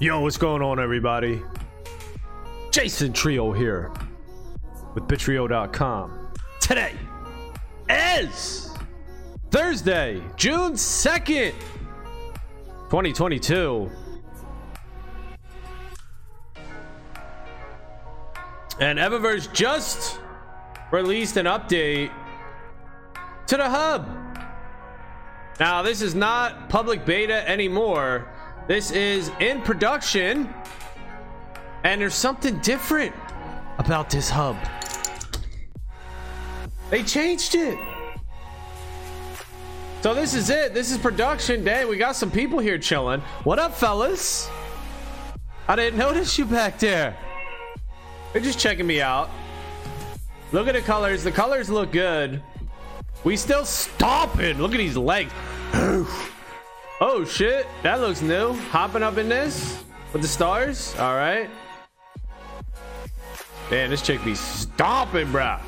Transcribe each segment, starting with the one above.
Yo, what's going on, everybody? Jason Trio here with Bittrio.com. Today is Thursday, June 2nd, 2022. And Evaverse just released an update to the hub. Now, this is not public beta anymore. This is in production. And there's something different about this hub. They changed it. So this is it. This is production day. We got some people here chilling. What up, fellas? I didn't notice you back there. They're just checking me out. Look at the colors. The colors look good. We still stomping. Look at these legs. oh shit, that looks new. Hopping up in this with the stars. All right. Man, this chick be stomping, bro.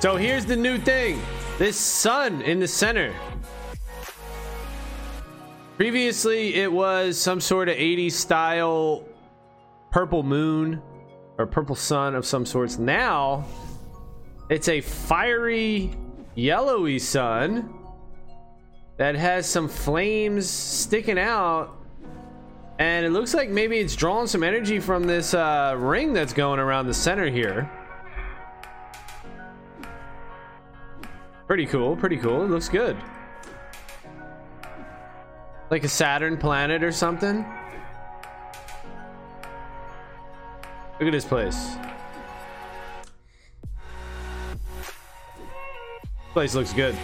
So here's the new thing. This sun in the center. Previously, it was some sort of 80s style purple moon or purple sun of some sorts. Now, it's a fiery yellowy sun that has some flames sticking out. And it looks like maybe it's drawing some energy from this uh, ring that's going around the center here. Pretty cool pretty cool. It looks good. Like a saturn planet or something. Look at this place. Place looks good.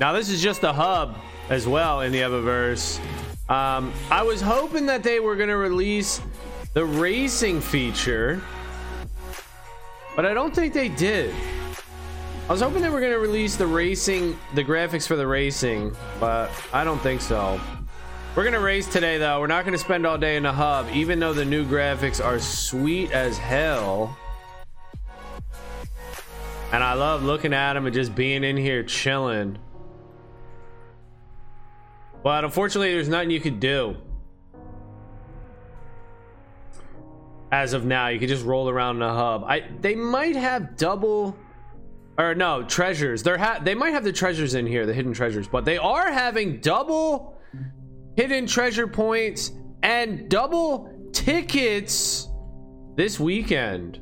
Now this is just a hub as well in the Evaverse. Um, I was hoping that they were going to release the racing feature, but I don't think they did. I was hoping they were going to release the racing, the graphics for the racing, but I don't think so. We're gonna race today though. We're not gonna spend all day in the hub, even though the new graphics are sweet as hell. And I love looking at them and just being in here chilling. But unfortunately, there's nothing you could do. As of now, you can just roll around in the hub. I they might have double or no treasures. They're ha they might have the treasures in here, the hidden treasures, but they are having double hidden treasure points, and double tickets this weekend.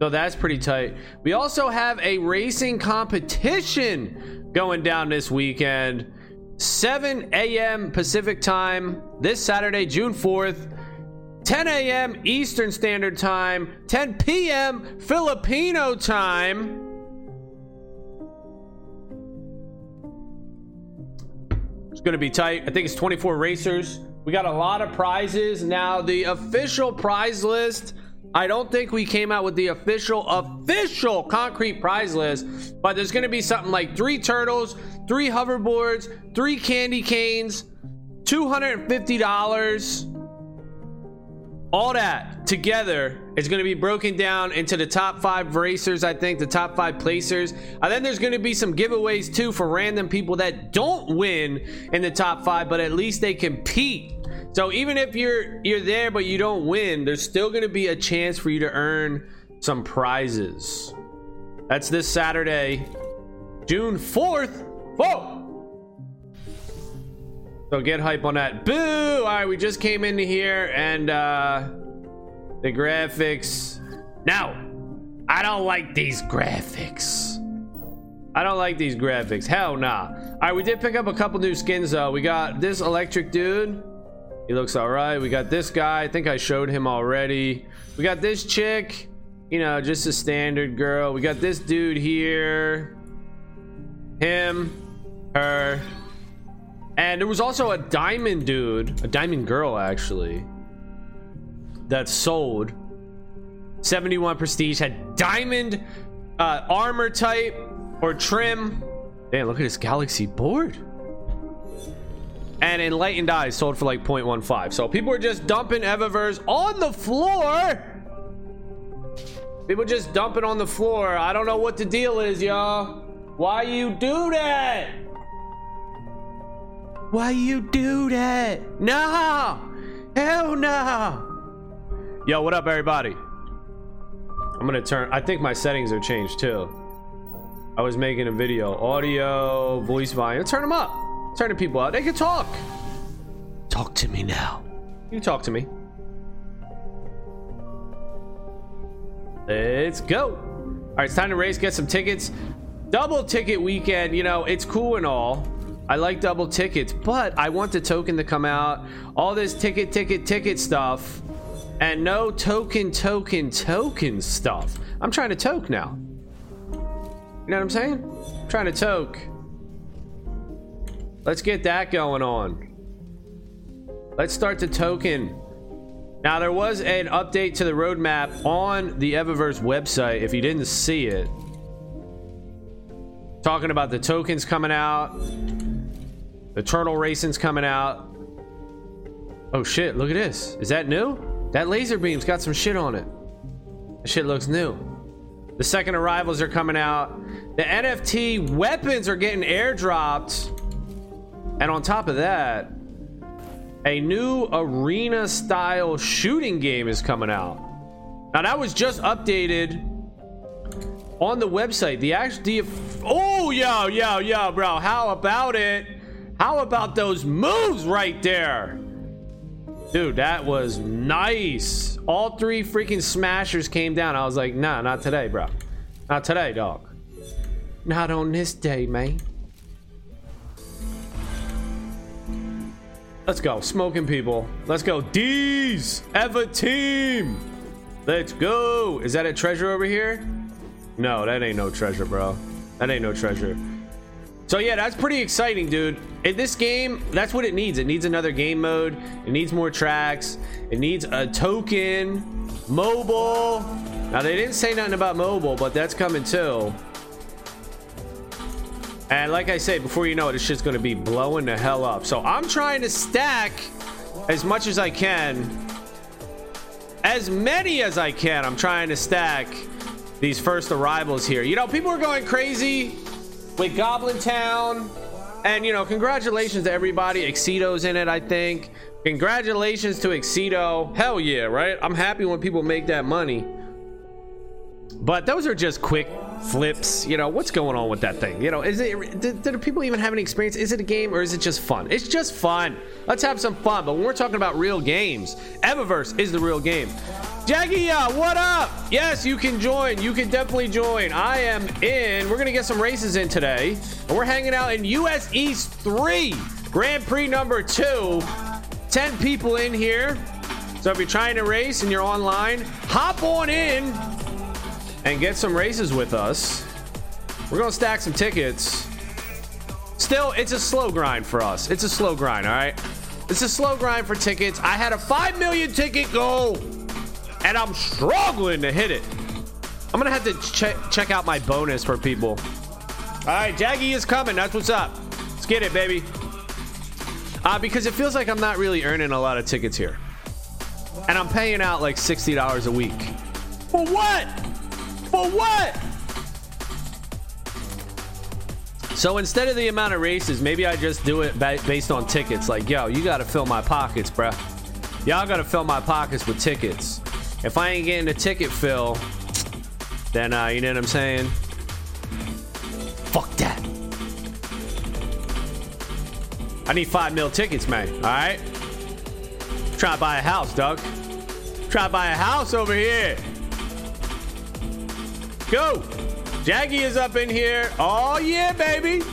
So that's pretty tight. We also have a racing competition going down this weekend. 7 a.m. Pacific time this Saturday, June 4th. 10 a.m. Eastern Standard Time, 10 p.m. Filipino time. It's going to be tight. I think it's 24 racers. We got a lot of prizes. Now, the official prize list, I don't think we came out with the official, official concrete prize list, but there's going to be something like three turtles, three hoverboards, three candy canes, $250 all that together is going to be broken down into the top five racers i think the top five placers. And then there's going to be some giveaways too for random people that don't win in the top five but at least they compete so even if you're you're there but you don't win there's still going to be a chance for you to earn some prizes that's this saturday june 4th whoa so get hype on that. Boo! All right, we just came into here and uh the graphics. Now, I don't like these graphics. I don't like these graphics. Hell nah. All right, we did pick up a couple new skins though. We got this electric dude. He looks all right. We got this guy. I think I showed him already. We got this chick. You know, just a standard girl. We got this dude here. Him. Her. And there was also a diamond dude, a diamond girl actually, that sold 71 prestige, had diamond uh, armor type or trim. Damn, look at this galaxy board. And enlightened eyes sold for like 0.15. So people are just dumping Evaverse on the floor. People just dumping on the floor. I don't know what the deal is, y'all. Why you do that? Why you do that? No! Hell no! Yo, what up, everybody? I'm gonna turn. I think my settings are changed too. I was making a video, audio, voice volume. Turn them up. Turn the people out. They can talk. Talk to me now. You talk to me. Let's go. All right, it's time to race. Get some tickets. Double ticket weekend. You know, it's cool and all. I like double tickets, but I want the token to come out. All this ticket, ticket, ticket stuff, and no token, token, token stuff. I'm trying to toke now. You know what I'm saying? I'm trying to toke. Let's get that going on. Let's start the token. Now, there was an update to the roadmap on the Evaverse website. If you didn't see it, talking about the tokens coming out, the turtle racing's coming out. Oh shit, look at this. Is that new? That laser beam's got some shit on it. The shit looks new. The second arrivals are coming out. The NFT weapons are getting airdropped. And on top of that, a new arena style shooting game is coming out. Now that was just updated on the website. The actual the oh yo yo yo bro, how about it? How about those moves right there? Dude, that was nice. All three freaking smashers came down. I was like, nah, not today, bro. Not today, dog. Not on this day, man. Let's go. Smoking people. Let's go. D's. Ever team. Let's go. Is that a treasure over here? No, that ain't no treasure, bro. That ain't no treasure. So yeah, that's pretty exciting, dude. In this game, that's what it needs. It needs another game mode. It needs more tracks. It needs a token, mobile. Now they didn't say nothing about mobile, but that's coming too. And like I say, before you know it, it's just going to be blowing the hell up. So I'm trying to stack as much as I can. As many as I can. I'm trying to stack these first arrivals here. You know, people are going crazy with Goblin Town. And, you know, congratulations to everybody. Excedo's in it, I think. Congratulations to Excedo. Hell yeah, right? I'm happy when people make that money. But those are just quick flips. You know, what's going on with that thing? You know, is it, do, do people even have any experience? Is it a game or is it just fun? It's just fun. Let's have some fun. But when we're talking about real games, Evaverse is the real game. Jaggy, uh, what up? Yes, you can join. You can definitely join. I am in. We're to get some races in today. And we're hanging out in US East 3, Grand Prix number 2. 10 people in here. So if you're trying to race and you're online, hop on in and get some races with us. We're going to stack some tickets. Still, it's a slow grind for us. It's a slow grind, all right? It's a slow grind for tickets. I had a 5 million ticket goal, and I'm struggling to hit it. I'm going to have to check check out my bonus for people. All right, Jaggy is coming. That's what's up. Let's get it, baby. Uh, because it feels like I'm not really earning a lot of tickets here. And I'm paying out like $60 a week. For what? For what? So instead of the amount of races, maybe I just do it based on tickets. Like, yo, you gotta fill my pockets, bruh. Y'all gotta fill my pockets with tickets. If I ain't getting a ticket fill, then uh, you know what I'm saying? Fuck that. I need five mil tickets, man. All right. Try to buy a house, Doug. Try to buy a house over here go. Jaggy is up in here. Oh, yeah, baby.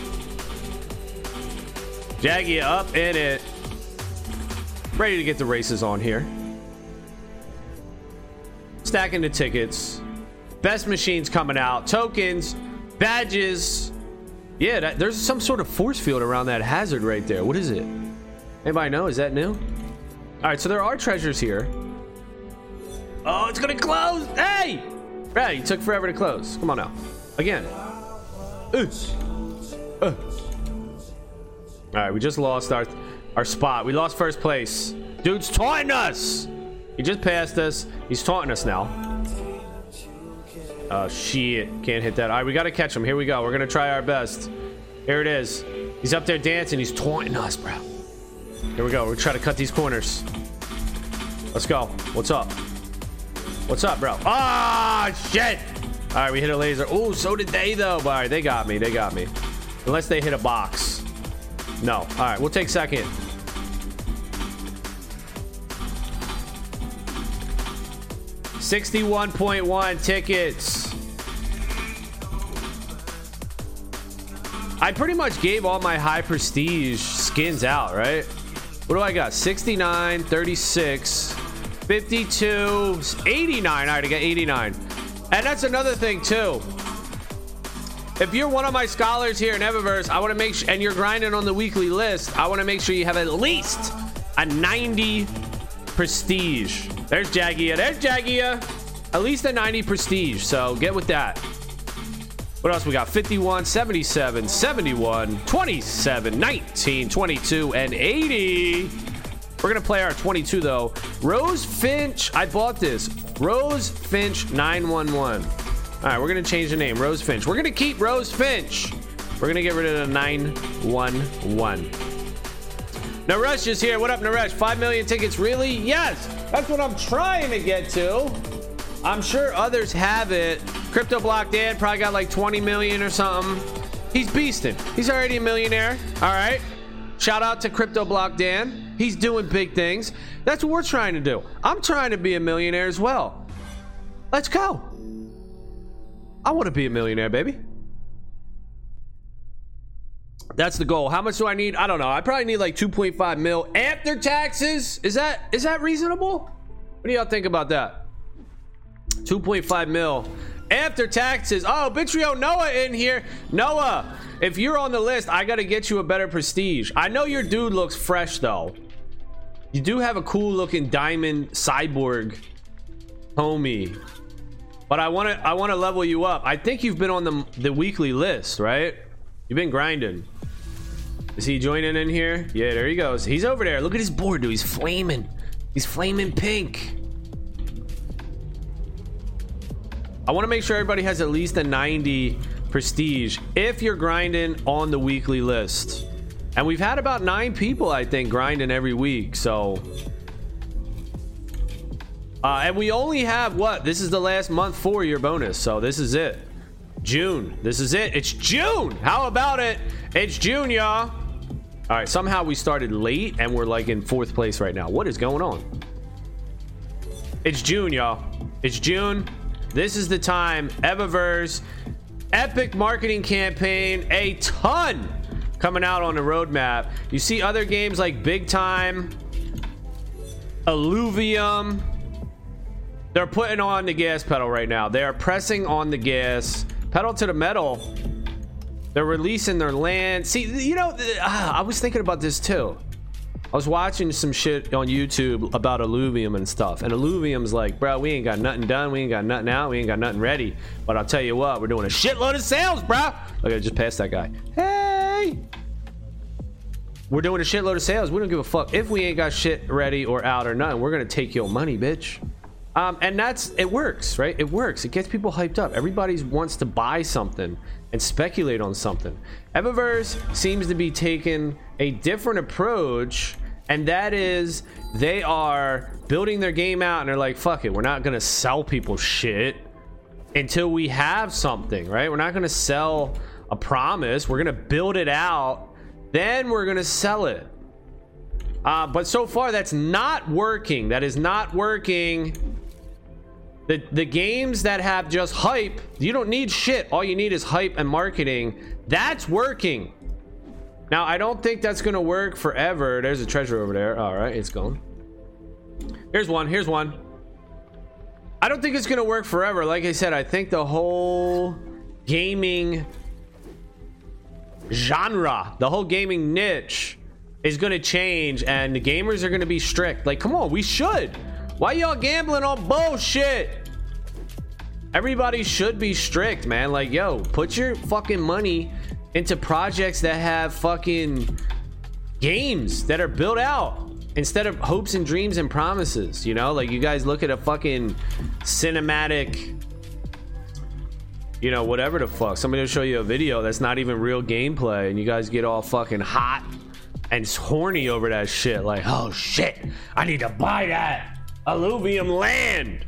Jaggy up in it. Ready to get the races on here. Stacking the tickets. Best machines coming out. Tokens. Badges. Yeah, that, there's some sort of force field around that hazard right there. What is it? Anybody know? Is that new? All right, so there are treasures here. Oh, it's gonna close. Hey! Brad, you took forever to close. Come on now. Again. Uh. Uh. All right, we just lost our our spot. We lost first place. Dude's taunting us. He just passed us. He's taunting us now. Oh, shit. Can't hit that. All right, we got to catch him. Here we go. We're to try our best. Here it is. He's up there dancing. He's taunting us, bro. Here we go. We're trying to cut these corners. Let's go. What's up? What's up, bro? Ah, shit. All right, we hit a laser. Oh, so did they, though. All right, they got me. They got me. Unless they hit a box. No. All right, we'll take second. Sixty-one point one tickets. I pretty much gave all my high prestige skins out, right? What do I got? 69, 36, 52, 89. All right, I got 89. And that's another thing, too. If you're one of my scholars here in Evaverse, I want to make sure, and you're grinding on the weekly list, I want to make sure you have at least a 90 prestige. There's Jagia. There's Jagia. At least a 90 prestige. So get with that. What else we got? 51, 77, 71, 27, 19, 22, and 80. We're going to play our 22, though. Rose Finch. I bought this. Rose Finch 911. All right, we're going to change the name. Rose Finch. We're going to keep Rose Finch. We're going to get rid of the 911. Naresh is here. What up, Naresh? 5 million tickets. Really? Yes. That's what I'm trying to get to. I'm sure others have it. Crypto Block Dan probably got like 20 million or something. He's beasting. He's already a millionaire. All right. Shout out to Crypto Block Dan. He's doing big things. That's what we're trying to do. I'm trying to be a millionaire as well. Let's go. I want to be a millionaire, baby. That's the goal. How much do I need? I don't know. I probably need like 2.5 mil after taxes. Is that is that reasonable? What do y'all think about that? 2.5 mil after taxes. Oh, Bittrio Noah in here. Noah, if you're on the list, I got to get you a better prestige. I know your dude looks fresh though. You do have a cool looking diamond cyborg homie. But I want to I want to level you up. I think you've been on the the weekly list, right? You've been grinding. Is he joining in here? Yeah, there he goes. He's over there. Look at his board, dude. He's flaming. He's flaming pink. I want to make sure everybody has at least a 90 prestige if you're grinding on the weekly list. And we've had about nine people, I think, grinding every week. So, uh, and we only have what? This is the last month for your bonus. So this is it. June. This is it. It's June. How about it? It's June, y'all. All right. Somehow we started late and we're like in fourth place right now. What is going on? It's June, y'all. It's June. This is the time. Evaverse, epic marketing campaign, a ton coming out on the roadmap. You see other games like Big Time, Illuvium. They're putting on the gas pedal right now. They are pressing on the gas pedal to the metal. They're releasing their land. See, you know, uh, I was thinking about this too. I was watching some shit on YouTube about illuvium and stuff, and illuvium's like, bro, we ain't got nothing done, we ain't got nothing out, we ain't got nothing ready. But I'll tell you what, we're doing a shitload of sales, bro. Look, just passed that guy. Hey, we're doing a shitload of sales. We don't give a fuck if we ain't got shit ready or out or nothing. We're gonna take your money, bitch. Um, and that's it works, right? It works. It gets people hyped up. Everybody wants to buy something and speculate on something. Evaverse seems to be taking a different approach, and that is they are building their game out and they're like, fuck it, we're not gonna sell people shit until we have something, right? We're not gonna sell a promise, we're gonna build it out, then we're gonna sell it. Uh, but so far, that's not working. That is not working. The, the games that have just hype, you don't need shit. All you need is hype and marketing. That's working. Now, I don't think that's going to work forever. There's a treasure over there. All right, it's gone. Here's one. Here's one. I don't think it's going to work forever. Like I said, I think the whole gaming genre, the whole gaming niche is going to change and the gamers are going to be strict. Like, come on, we should. Why y'all gambling on bullshit? Everybody should be strict, man. Like, yo, put your fucking money into projects that have fucking games that are built out instead of hopes and dreams and promises. You know, like you guys look at a fucking cinematic you know, whatever the fuck. Somebody will show you a video that's not even real gameplay, and you guys get all fucking hot and horny over that shit. Like, oh shit, I need to buy that illuvium land.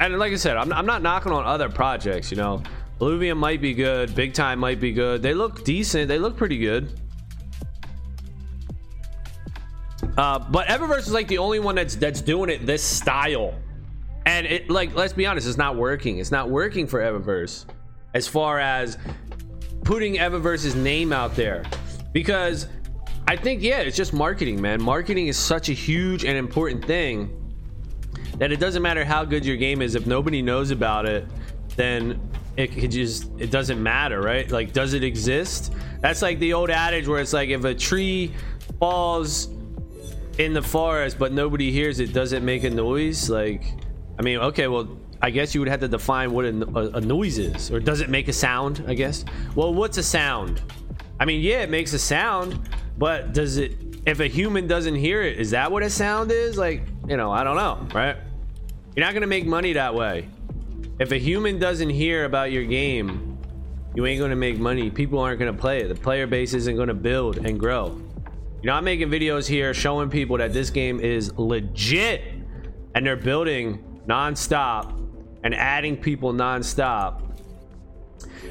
And like I said, I'm, I'm not knocking on other projects, you know. Illuvium might be good, Big Time might be good. They look decent, they look pretty good. Uh, but Evaverse is like the only one that's that's doing it this style. And it like let's be honest, it's not working. It's not working for Evaverse as far as putting Evaverse's name out there. Because I think yeah, it's just marketing, man. Marketing is such a huge and important thing that it doesn't matter how good your game is if nobody knows about it, then it could just it doesn't matter, right? Like does it exist? That's like the old adage where it's like if a tree falls in the forest but nobody hears it does it make a noise like i mean okay well i guess you would have to define what a, a, noise is or does it make a sound i guess? Well what's a sound? I mean yeah it makes a sound but does it if a human doesn't hear it is that what a sound is? Like you know i don't know right? You're not gonna make money that way. If a human doesn't hear about your game you ain't gonna make money. People aren't gonna play it. The player base isn't gonna build and grow. You know, I'm making videos here showing people that this game is legit and they're building nonstop and adding people nonstop.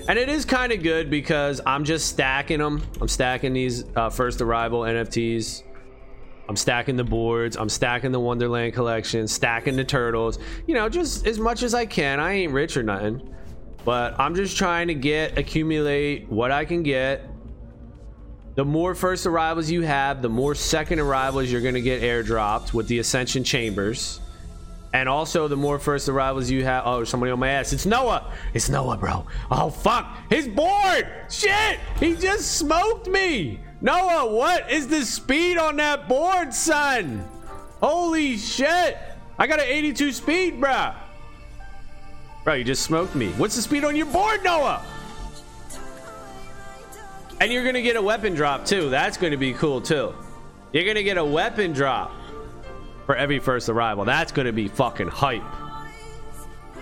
And it is kind of good because I'm just stacking them. I'm stacking these uh, first arrival NFTs. I'm stacking the boards. I'm stacking the Wonderland collection, stacking the turtles. You know, just as much as I can. I ain't rich or nothing. But I'm just trying to get, accumulate what I can get the more first arrivals you have, the more second arrivals you're going to get airdropped with the Ascension Chambers. And also, the more first arrivals you have. Oh, somebody on my ass. It's Noah. It's Noah, bro. Oh, fuck. He's bored. Shit. He just smoked me. Noah, what is the speed on that board, son? Holy shit. I got an 82 speed, bro. Bro, you just smoked me. What's the speed on your board, Noah? And you're going to get a weapon drop too. That's going to be cool too. You're going to get a weapon drop for every first arrival. That's going to be fucking hype.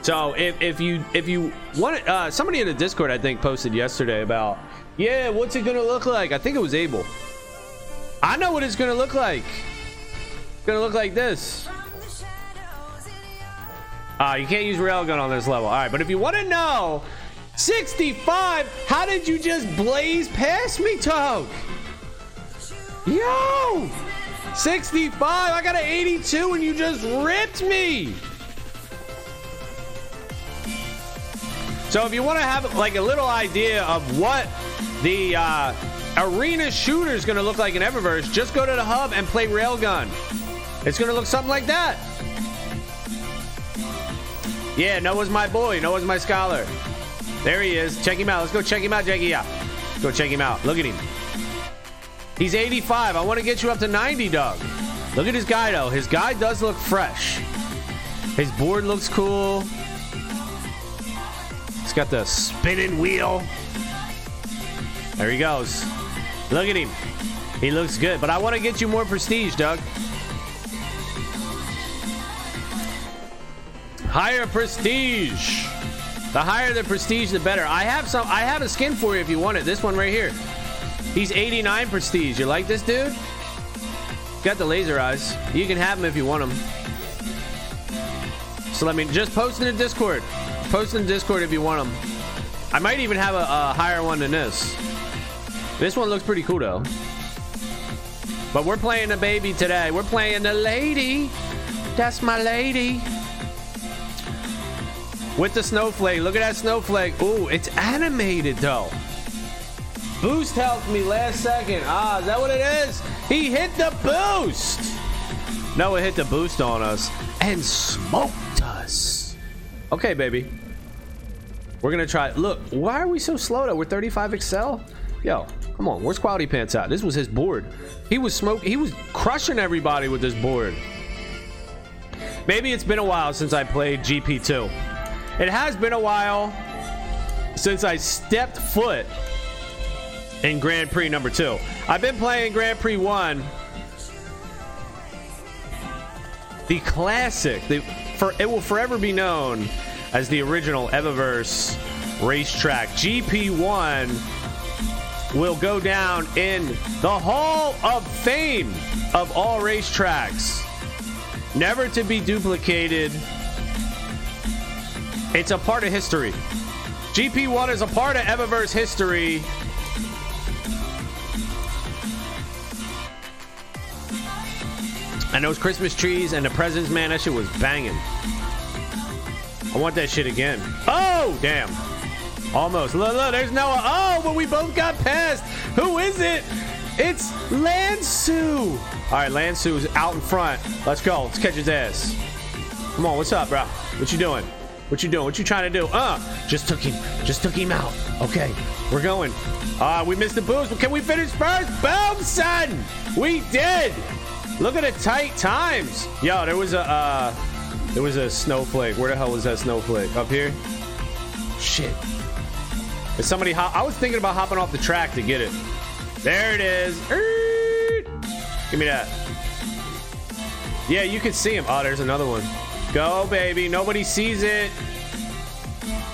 So if, if you if you want uh, somebody in the Discord I think posted yesterday about yeah what's it gonna look like I think it was Abel I know what it's gonna look like it's gonna look like this uh, you can't use railgun on this level all right but if you want to know 65? How did you just blaze past me, Toke? Yo! 65? I got an 82 and you just ripped me! So if you want to have like a little idea of what the uh, arena shooter is going to look like in Evaverse, just go to the hub and play Railgun. It's going to look something like that. Yeah, Noah's my boy. Noah's my scholar. There he is. Check him out. Let's go check him out, Jackie. Yeah. Go check him out. Look at him. He's 85. I want to get you up to 90, Doug. Look at his guy, though. His guy does look fresh. His board looks cool. He's got the spinning wheel. There he goes. Look at him. He looks good. But I want to get you more prestige, Doug. Higher prestige. The higher the prestige, the better. I have some. I have a skin for you if you want it. This one right here. He's 89 prestige. You like this dude? Got the laser eyes. You can have him if you want him. So let me just post in the Discord. Post in the Discord if you want them. I might even have a, a higher one than this. This one looks pretty cool though. But we're playing the baby today. We're playing the lady. That's my lady. With the snowflake. Look at that snowflake. Ooh, it's animated though. Boost helped me last second. Ah, is that what it is? He hit the boost. Noah hit the boost on us and smoked us. Okay, baby. We're gonna try. Look, why are we so slow though? We're 35 Excel. Yo, come on. Where's Quality Pants at? This was his board. He was smoking. He was crushing everybody with this board. Maybe it's been a while since I played GP2. It has been a while since I stepped foot in Grand Prix number two. I've been playing Grand Prix one. The classic, the, for it will forever be known as the original Evaverse racetrack. GP1 will go down in the Hall of Fame of all racetracks. Never to be duplicated. It's a part of history. GP1 is a part of Evaverse history. And those Christmas trees and the presents, man, that shit was banging. I want that shit again. Oh, damn. Almost. Look, look, there's Noah. Oh, but we both got past. Who is it? It's Lansu. All right, Lansu's out in front. Let's go. Let's catch his ass. Come on, what's up, bro? What you doing? What you doing? What you trying to do? Uh, just took him. Just took him out. Okay, we're going. Uh, we missed the boost. But can we finish first? Boom, son. We did. Look at the tight times. Yo, there was a uh, there was a snowflake. Where the hell was that snowflake? Up here? Shit. Is somebody hop? I was thinking about hopping off the track to get it. There it is. Give me that. Yeah, you can see him. Oh, there's another one. Go, baby. Nobody sees it.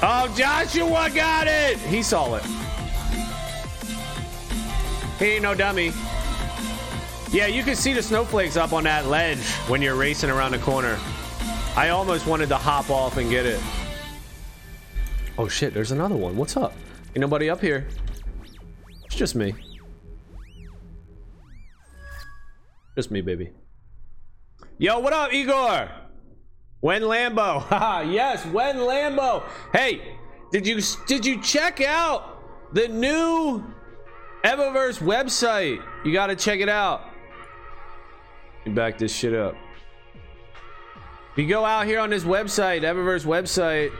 Oh, Joshua got it. He saw it. He ain't no dummy. Yeah, you can see the snowflakes up on that ledge when you're racing around the corner. I almost wanted to hop off and get it. Oh shit, there's another one. What's up? Ain't nobody up here. It's just me. Just me, baby. Yo, what up, Igor? When Lambo? Haha, yes, when Lambo. Hey, did you did you check out the new Evaverse website? You got to check it out back this shit up. If you go out here on this website, Evaverse website,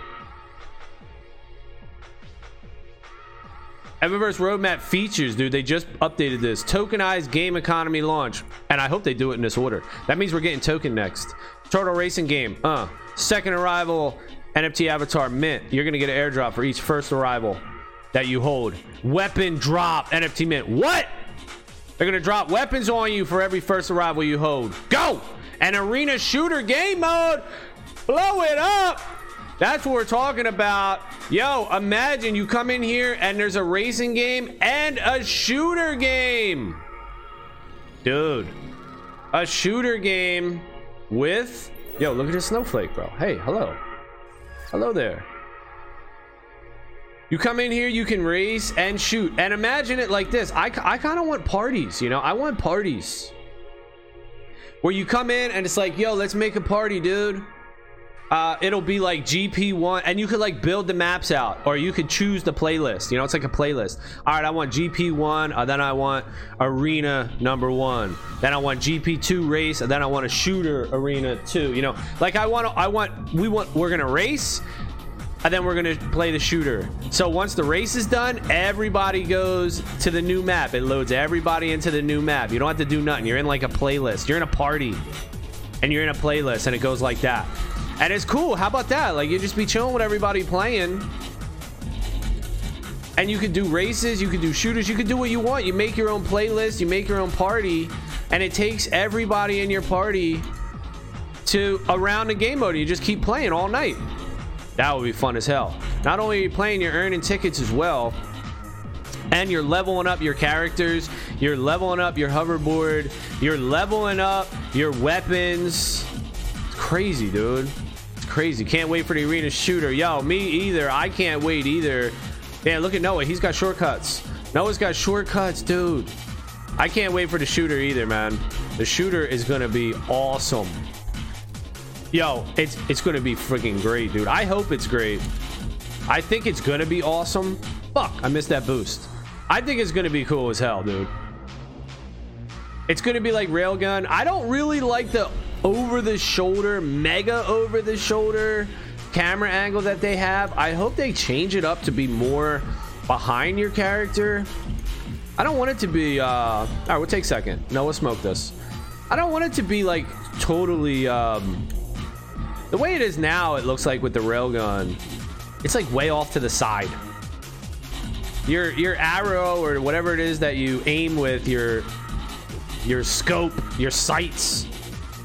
Evaverse roadmap features, dude. They just updated this tokenized game economy launch, and I hope they do it in this order. That means we're getting token next. Turtle racing game, uh, second arrival NFT avatar mint. You're gonna get an airdrop for each first arrival that you hold. Weapon drop NFT mint. What? They're gonna drop weapons on you for every first arrival you hold. Go! An arena shooter game mode. Blow it up. That's what we're talking about. Yo, imagine you come in here and there's a racing game and a shooter game. Dude, a shooter game with. Yo, look at this snowflake, bro. Hey, hello. Hello there. You come in here, you can race and shoot. And imagine it like this. I, I kind of want parties, you know? I want parties. Where you come in and it's like, yo, let's make a party, dude. Uh, it'll be like GP1, and you could like build the maps out, or you could choose the playlist. You know, it's like a playlist. All right, I want GP1, uh, then I want Arena number one, then I want GP2 race, and then I want a shooter Arena two. You know, like I want, I want, we want, we're gonna race, and then we're gonna play the shooter. So once the race is done, everybody goes to the new map. It loads everybody into the new map. You don't have to do nothing. You're in like a playlist. You're in a party, and you're in a playlist, and it goes like that. And it's cool. How about that? Like you just be chilling with everybody playing. And you could do races, you could do shooters, you could do what you want. You make your own playlist, you make your own party, and it takes everybody in your party to around the game mode. You just keep playing all night. That would be fun as hell. Not only are you playing, you're earning tickets as well. And you're leveling up your characters. You're leveling up your hoverboard. You're leveling up your weapons. It's crazy, dude. It's crazy. Can't wait for the arena shooter. Yo, me either. I can't wait either. Man, look at Noah. He's got shortcuts. Noah's got shortcuts, dude. I can't wait for the shooter either, man. The shooter is going to be awesome. Yo, it's it's gonna be freaking great, dude. I hope it's great. I think it's gonna be awesome. Fuck, I missed that boost. I think it's gonna be cool as hell, dude. It's gonna be like Railgun. I don't really like the over the shoulder, mega over the shoulder camera angle that they have. I hope they change it up to be more behind your character. I don't want it to be uh all right, we'll take second. Noah smoke this. I don't want it to be like totally um the way it is now, it looks like with the railgun, it's like way off to the side. Your your arrow or whatever it is that you aim with your your scope, your sights.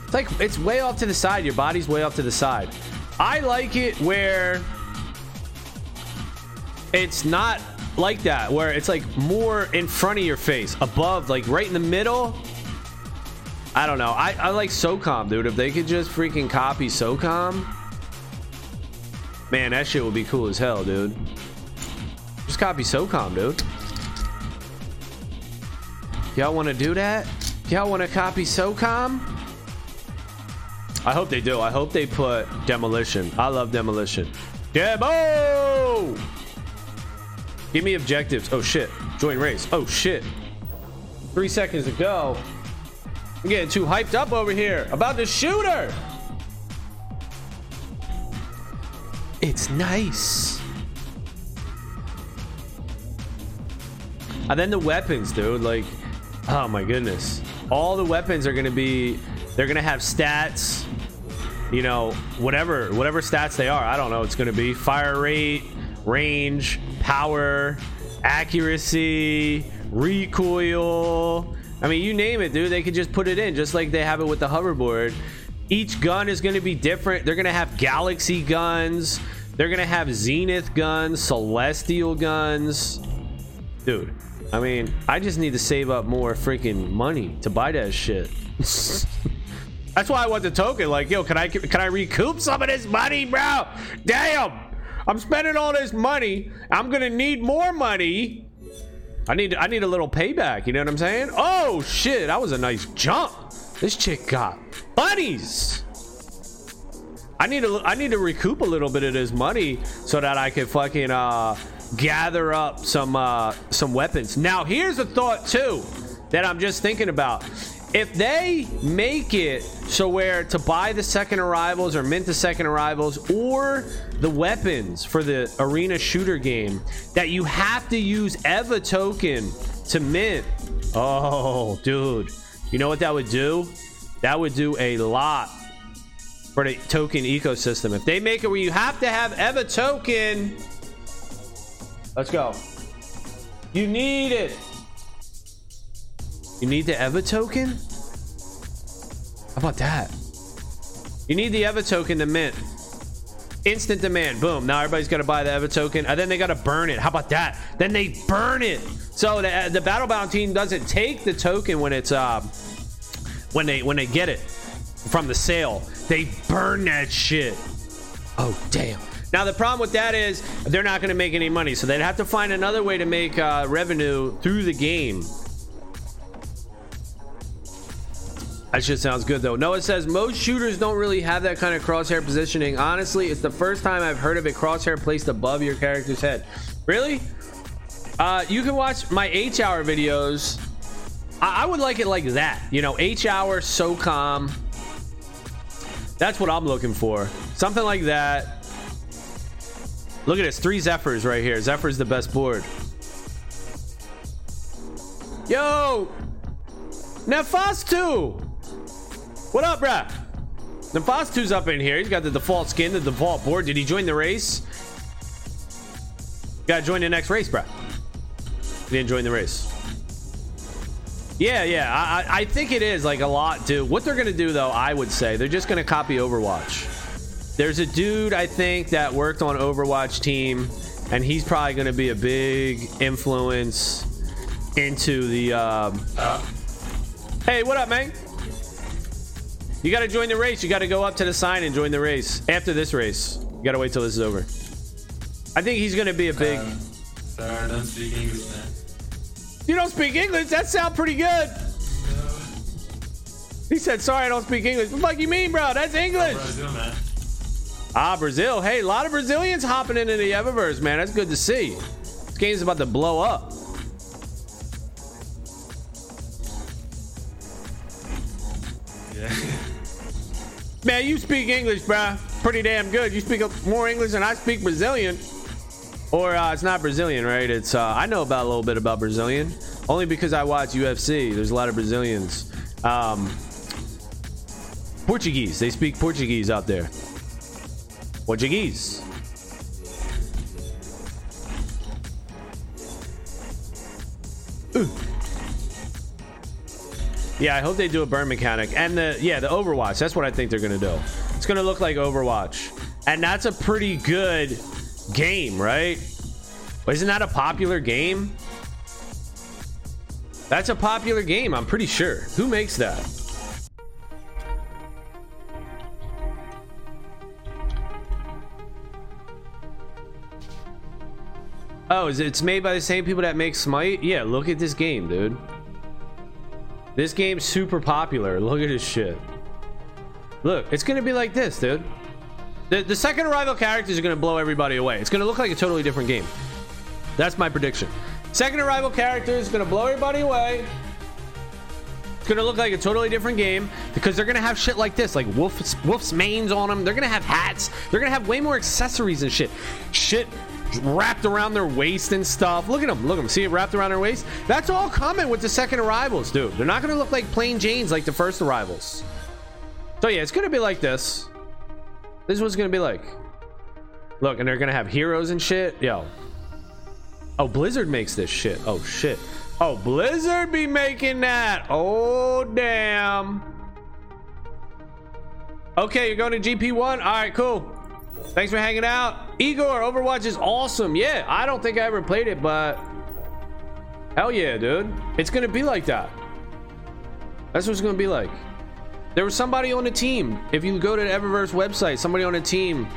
It's like it's way off to the side. Your body's way off to the side. I like it where it's not like that, where it's like more in front of your face, above, like right in the middle. I don't know. I, I like SOCOM, dude. If they could just freaking copy SOCOM, man, that shit would be cool as hell, dude. Just copy SOCOM, dude. Y'all want to do that? Y'all want to copy SOCOM? I hope they do. I hope they put demolition. I love demolition. Demo! Give me objectives. Oh shit. Join race. Oh shit. Three seconds to go. I'm getting too hyped up over here about the shooter. It's nice. And then the weapons, dude. Like, oh my goodness. All the weapons are going to be, they're going to have stats, you know, whatever, whatever stats they are. I don't know. It's going to be fire rate, range, power, accuracy, recoil. I mean, you name it, dude. They could just put it in just like they have it with the hoverboard. Each gun is going to be different. They're going to have galaxy guns. They're going to have zenith guns, celestial guns. Dude, I mean, I just need to save up more freaking money to buy that shit. That's why I want the token. Like, yo, can I can I recoup some of this money, bro? Damn. I'm spending all this money. I'm gonna need more money. I need I need a little payback. You know what I'm saying? Oh shit, that was a nice jump. This chick got bunnies. I need to I need to recoup a little bit of this money so that I can fucking uh gather up some uh some weapons. Now here's a thought too that I'm just thinking about if they make it so where to buy the second arrivals or mint the second arrivals or the weapons for the arena shooter game that you have to use eva token to mint. Oh dude. You know what that would do? That would do a lot for the token ecosystem. If they make it where you have to have eva token let's go. You need it you need the EVA token? How about that? You need the EVA token to mint. Instant demand. Boom. Now everybody's got to buy the EVA token. And then they got to burn it. How about that? Then they burn it. So the, the Battlebound team doesn't take the token when it's uh, when they when they get it from the sale. They burn that shit. Oh damn. Now the problem with that is they're not going to make any money, so they'd have to find another way to make uh, revenue through the game. That shit sounds good though. Noah says most shooters don't really have that kind of crosshair positioning. Honestly, it's the first time I've heard of a crosshair placed above your character's head. Really? Uh, you can watch my H hour videos. I, I would like it like that. You know, H hour, SOCOM. That's what I'm looking for. Something like that. Look at this. Three Zephyrs right here. Zephyr's the best board. Yo! Nefastu! What up, bruh? Nefastu's up in here. He's got the default skin, the default board. Did he join the race? Gotta join the next race, bruh. He didn't join the race. Yeah, yeah. I, I think it is like a lot, too. What they're gonna do, though, I would say, they're just gonna copy Overwatch. There's a dude, I think, that worked on Overwatch team, and he's probably gonna be a big influence into the. Uh. Hey, what up, man? You got to join the race. You got to go up to the sign and join the race. After this race, you got to wait till this is over. I think he's going to be a big. Um, sorry, I don't speak English, man. You don't speak English? That sounds pretty good. He said, "Sorry, I don't speak English." What the fuck you mean, bro? That's English. Brazil. Ah, Brazil. Hey, a lot of Brazilians hopping into the Evaverse, man. That's good to see. This game's about to blow up. Man, you speak English, bruh. Pretty damn good. You speak more English than I speak Brazilian. Or uh, it's not Brazilian, right? It's uh, I know about a little bit about Brazilian, only because I watch UFC. There's a lot of Brazilians. Um, Portuguese. They speak Portuguese out there. Portuguese. Ooh. Yeah, I hope they do a burn mechanic and the yeah the Overwatch. That's what I think they're gonna do. It's gonna look like Overwatch, and that's a pretty good game, right? Isn't that a popular game? That's a popular game, I'm pretty sure. Who makes that? Oh, it's made by the same people that make Smite? Yeah, look at this game, dude. This game's super popular. Look at this shit. Look, it's gonna be like this, dude. The, the second arrival characters are gonna blow everybody away. It's gonna look like a totally different game. That's my prediction. Second arrival characters gonna blow everybody away. It's gonna look like a totally different game because they're gonna have shit like this, like wolf's wolf's manes on them. They're gonna have hats. They're gonna have way more accessories and shit. Shit wrapped around their waist and stuff. Look at them. Look at them. See it wrapped around their waist? That's all coming with the second arrivals, dude. They're not gonna look like plain Janes like the first arrivals. So yeah, it's gonna be like this. This is what's gonna be like. Look, and they're gonna have heroes and shit. Yo. Oh, Blizzard makes this shit. Oh shit. Oh, Blizzard be making that. Oh damn. Okay, you're going to GP1. All right, cool. Thanks for hanging out. Igor, Overwatch is awesome. Yeah, I don't think I ever played it, but hell yeah, dude. It's gonna be like that. That's what it's gonna be like. There was somebody on the team. If you go to the Evaverse website, somebody on a team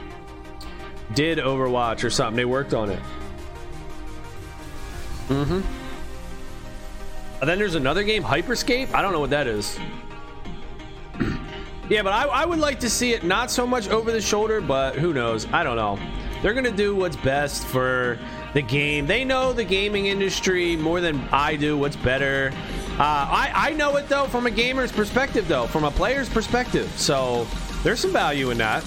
did Overwatch or something. They worked on it. Mm-hmm. And then there's another game, Hyperscape. I don't know what that is. Yeah, but I, I would like to see it not so much over the shoulder, but who knows? I don't know. They're gonna do what's best for the game. They know the gaming industry more than I do. What's better? Uh, I I know it though from a gamer's perspective, though from a player's perspective. So there's some value in that.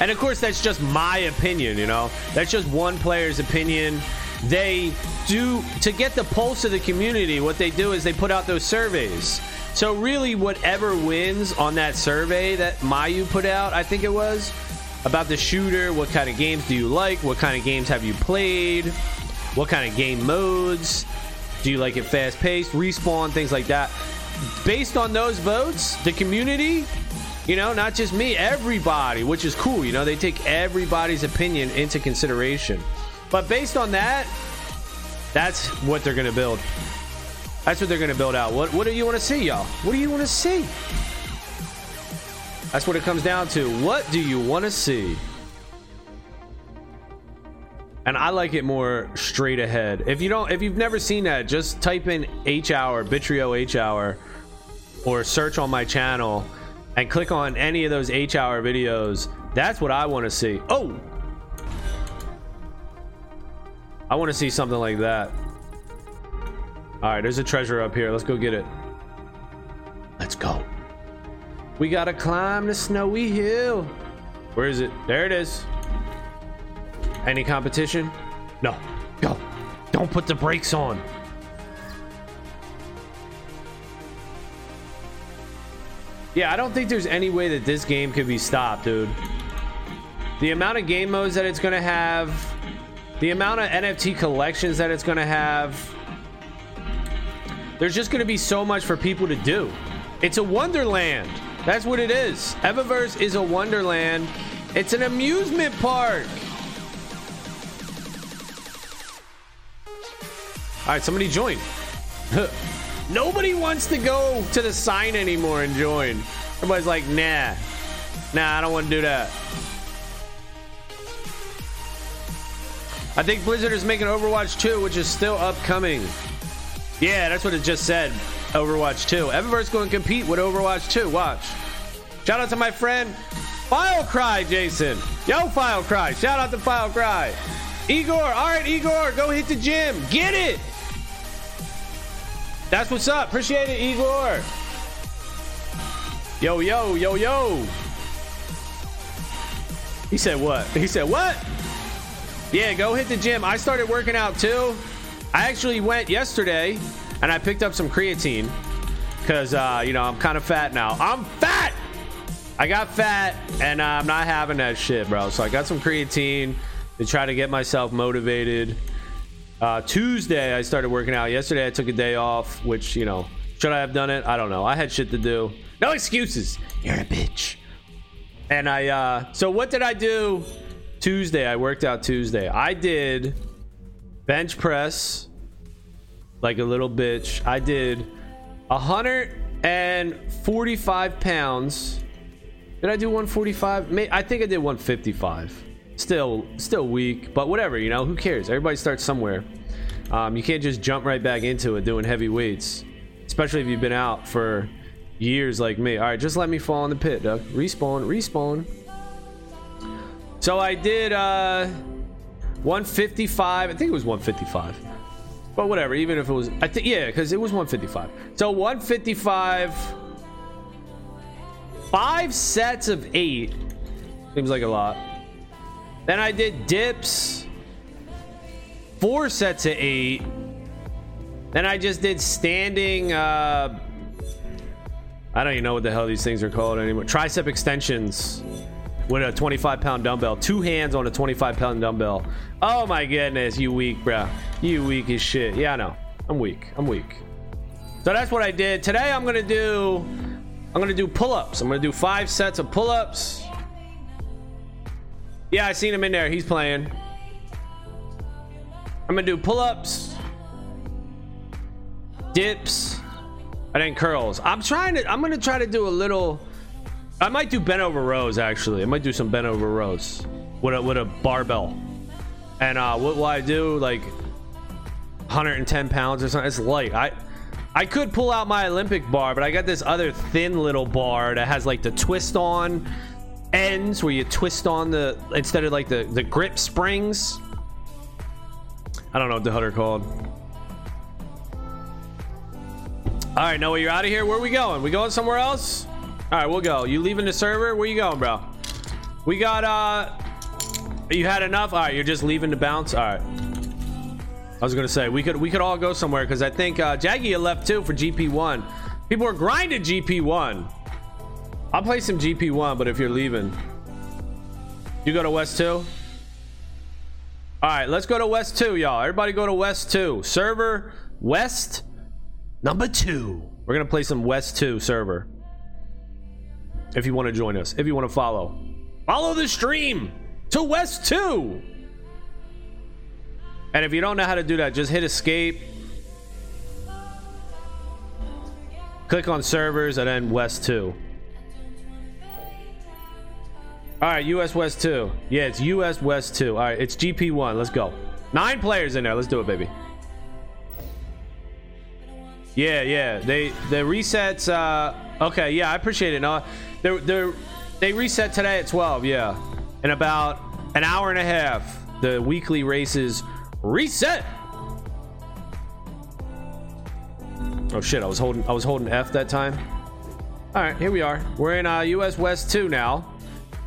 And of course, that's just my opinion. You know, that's just one player's opinion. They do to get the pulse of the community. What they do is they put out those surveys. So really, whatever wins on that survey that Mayu put out, I think it was about the shooter. What kind of games do you like? What kind of games have you played? What kind of game modes? Do you like it fast paced, respawn, things like that? Based on those votes, the community, you know, not just me, everybody, which is cool. You know, they take everybody's opinion into consideration. But based on that, that's what they're going to build. That's what they're going to build out. What, what do you want to see, y'all? What do you want to see? That's what it comes down to. What do you want to see? And I like it more straight ahead. If you don't, if you've never seen that, just type in H hour, Bittrio H hour, or search on my channel and click on any of those H hour videos. That's what I want to see. Oh, I want to see something like that. All right, there's a treasure up here. Let's go get it. Let's go. We gotta climb the snowy hill. Where is it? There it is. Any competition? No. Go. Don't put the brakes on. Yeah, I don't think there's any way that this game could be stopped, dude. The amount of game modes that it's gonna have, the amount of NFT collections that it's gonna have, there's just gonna be so much for people to do. It's a wonderland. That's what it is. Evaverse is a wonderland. It's an amusement park. All right, somebody join. Nobody wants to go to the sign anymore and join. Everybody's like, nah, nah, I don't want to do that. I think Blizzard is making Overwatch 2, which is still upcoming. Yeah, that's what it just said. Overwatch 2. Evaverse going to compete with Overwatch 2. Watch. Shout out to my friend File Cry, Jason. Yo, File Cry. Shout out to File Cry. Igor. All right, Igor. Go hit the gym. Get it. That's what's up. Appreciate it, Igor. Yo, yo, yo, yo. He said what? He said what? Yeah, go hit the gym. I started working out too. I actually went yesterday and I picked up some creatine because, uh, you know, I'm kind of fat now. I'm fat! I got fat and uh, I'm not having that shit, bro. So I got some creatine to try to get myself motivated. Uh, Tuesday, I started working out. Yesterday, I took a day off, which, you know, should I have done it? I don't know. I had shit to do. No excuses. You're a bitch. And I, uh, so what did I do Tuesday? I worked out Tuesday. I did bench press like a little bitch. I did 145 pounds. Did I do 145? I think I did 155. Still, still weak, but whatever, you know, who cares? Everybody starts somewhere. Um, you can't just jump right back into it doing heavy weights, especially if you've been out for years like me. All right, just let me fall in the pit, Doug. Respawn, respawn. So I did uh 155. I think it was 155. But whatever, even if it was I think yeah, cuz it was 155. So 155 5 sets of 8 seems like a lot. Then I did dips 4 sets of 8. Then I just did standing uh I don't even know what the hell these things are called anymore. Tricep extensions with a 25 pound dumbbell. Two hands on a 25 pound dumbbell. Oh my goodness, you weak, bro. You weak as shit. Yeah, I know. I'm weak. I'm weak. So that's what I did. Today I'm gonna do I'm gonna do pull-ups. I'm gonna do five sets of pull-ups. Yeah, I seen him in there. He's playing. I'm gonna do pull-ups, dips, and then curls. I'm trying to. I'm gonna try to do a little. I might do bent over rows. Actually, I might do some bent over rows with a with a barbell. And uh, what will I do? Like 110 pounds or something. It's light. I I could pull out my Olympic bar, but I got this other thin little bar that has like the twist on ends where you twist on the instead of like the the grip springs. I don't know what the they're called. All right, Noah, you're out of here. Where are we going? We going somewhere else? All right, we'll go. You leaving the server? Where you going, bro? We got uh you had enough? All right, you're just leaving to bounce. All right. I was gonna say we could we could all go somewhere because I think uh, Jaggy left too for GP1. People are grinding GP1. I'll play some GP1, but if you're leaving, you go to West 2. All right, let's go to West 2, y'all. Everybody go to West 2. Server West number 2. We're to play some West 2 server. If you want to join us, if you want to follow. Follow the stream to West 2. And if you don't know how to do that, just hit escape. Click on servers and then West 2. All right, US West 2. Yeah, it's US West 2. All right, it's GP1. Let's go. Nine players in there. Let's do it, baby. Yeah, yeah. They the resets uh okay, yeah, I appreciate it. No. They're they're they reset today at 12, yeah. In about an hour and a half, the weekly races reset. Oh shit, I was holding I was holding F that time. All right, here we are. We're in uh, US West 2 now.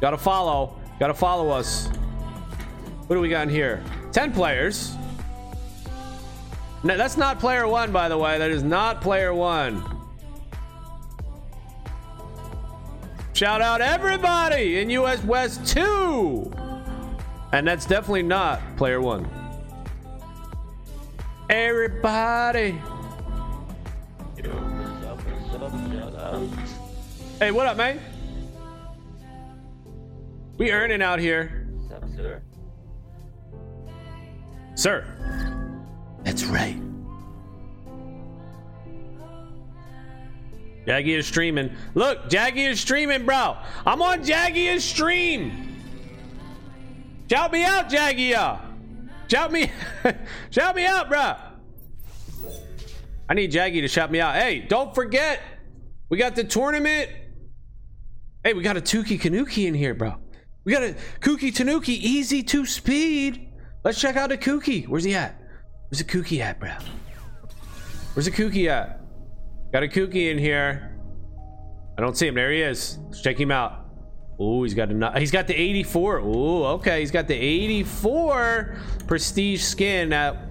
Got to follow. Got to follow us. What do we got in here? 10 players. No, that's not player 1 by the way. That is not player 1. Shout out everybody in US West 2. And that's definitely not player 1. Everybody. Hey, what up, man? We earning out here. Sir. Sir. That's right. Jaggy is streaming. Look, Jaggy is streaming, bro. I'm on Jaggy is stream. Shout me out, Jaggy. Shout me, shout me out, bro. I need Jaggy to shout me out. Hey, don't forget, we got the tournament. Hey, we got a Tuki Kanuki in here, bro. We got a Kuki Tanuki, easy to speed. Let's check out a Kuki. Where's he at? Where's the Kuki at, bro? Where's the Kuki at? Got a kooky in here. I don't see him. There he is. Let's check him out. Oh, he's got a he's got the 84. Oh, okay. He's got the 84 prestige skin that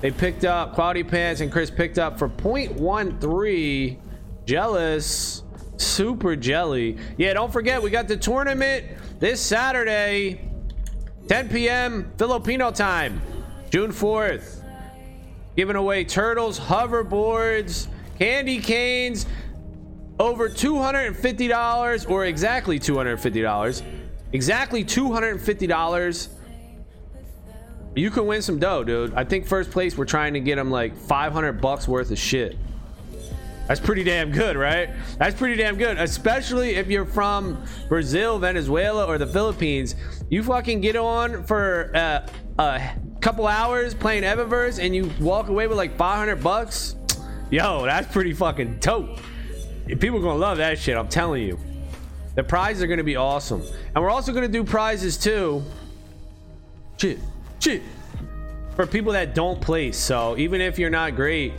they picked up. Quality Pants and Chris picked up for 0.13. Jealous. Super jelly. Yeah, don't forget, we got the tournament this Saturday, 10 p.m. Filipino time, June 4th. Giving away turtles, hoverboards, candy canes. over $250 or exactly $250, exactly $250, you can win some dough, dude. I think first place we're trying to get them like 500 bucks worth of shit. That's pretty damn good, right? That's pretty damn good, especially if you're from Brazil, Venezuela, or the Philippines. You fucking get on for uh, a couple hours playing Evaverse and you walk away with like 500 bucks. Yo, that's pretty fucking dope. People are gonna love that shit. I'm telling you. The prizes are gonna be awesome, and we're also gonna do prizes too. Shit, shit. For people that don't place, so even if you're not great,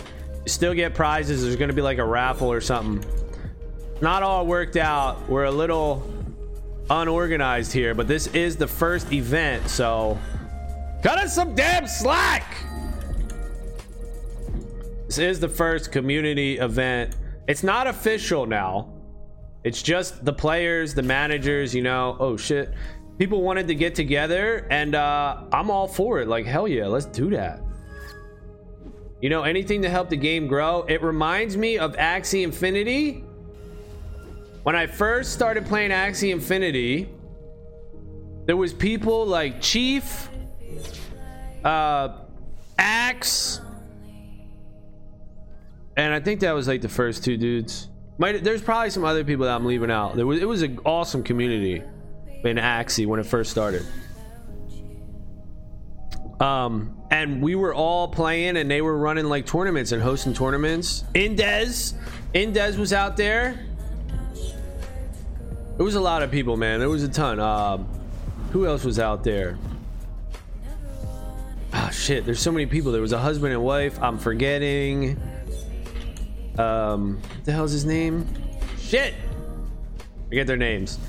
still get prizes. There's gonna be like a raffle or something. Not all worked out. We're a little unorganized here, but this is the first event, so cut us some damn slack. This is the first community event it's not official now. It's just the players, the managers, you know. Oh shit. People wanted to get together and uh I'm all for it. Like hell yeah, let's do that. You know, anything to help the game grow. It reminds me of Axie Infinity. When I first started playing Axie Infinity, there was people like Chief, uh, Axe, and I think that was like the first two dudes. Might there's probably some other people that I'm leaving out. There was it was an awesome community in Axie when it first started. Um, and we were all playing, and they were running like tournaments and hosting tournaments. Indez, Indez was out there. It was a lot of people, man. There was a ton. Um, who else was out there? Oh, shit. There's so many people. There was a husband and wife. I'm forgetting um the hell's his name? Shit! Forget their names.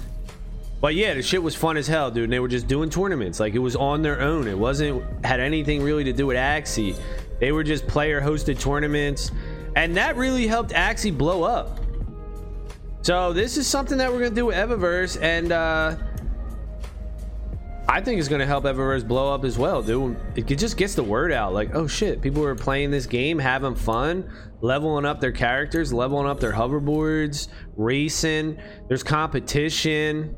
But yeah the shit was fun as hell dude and they were just doing tournaments. Like it was on their own. It wasn't had anything really to do with axie. They were just player hosted tournaments and that really helped axie blow up. So this is something that we're gonna do with evaverse and uh I think it's gonna help Evaverse blow up as well, dude. It just gets the word out. Like, oh shit, people are playing this game, having fun, leveling up their characters, leveling up their hoverboards, racing. There's competition.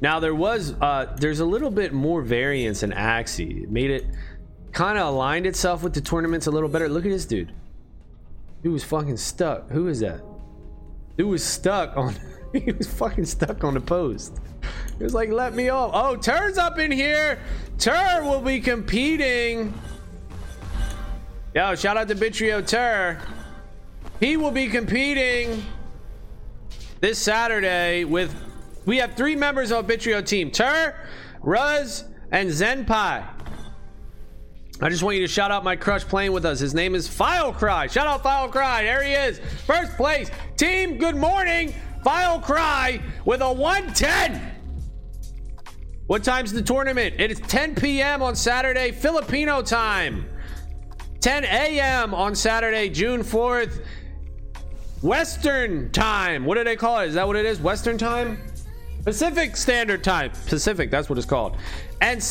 Now there was, uh, there's a little bit more variance in Axie. It made it kind of aligned itself with the tournaments a little better. Look at this dude. He was fucking stuck. Who is that? Dude was stuck on. he was fucking stuck on the post. He was like, "Let me off." Oh, Tur's up in here. Tur will be competing. Yo, shout out to Bittrio Tur. He will be competing this Saturday with. We have three members of Bittrio team: Tur, Ruz, and Zenpai. I just want you to shout out my crush playing with us. His name is File Cry. Shout out File Cry. There he is. First place. Team, good morning. File Cry with a 110. What time's the tournament? It is 10 p.m. on Saturday, Filipino time. 10 a.m. on Saturday, June 4th, Western time. What do they call it? Is that what it is? Western time? Pacific Standard Time. Pacific, that's what it's called. And,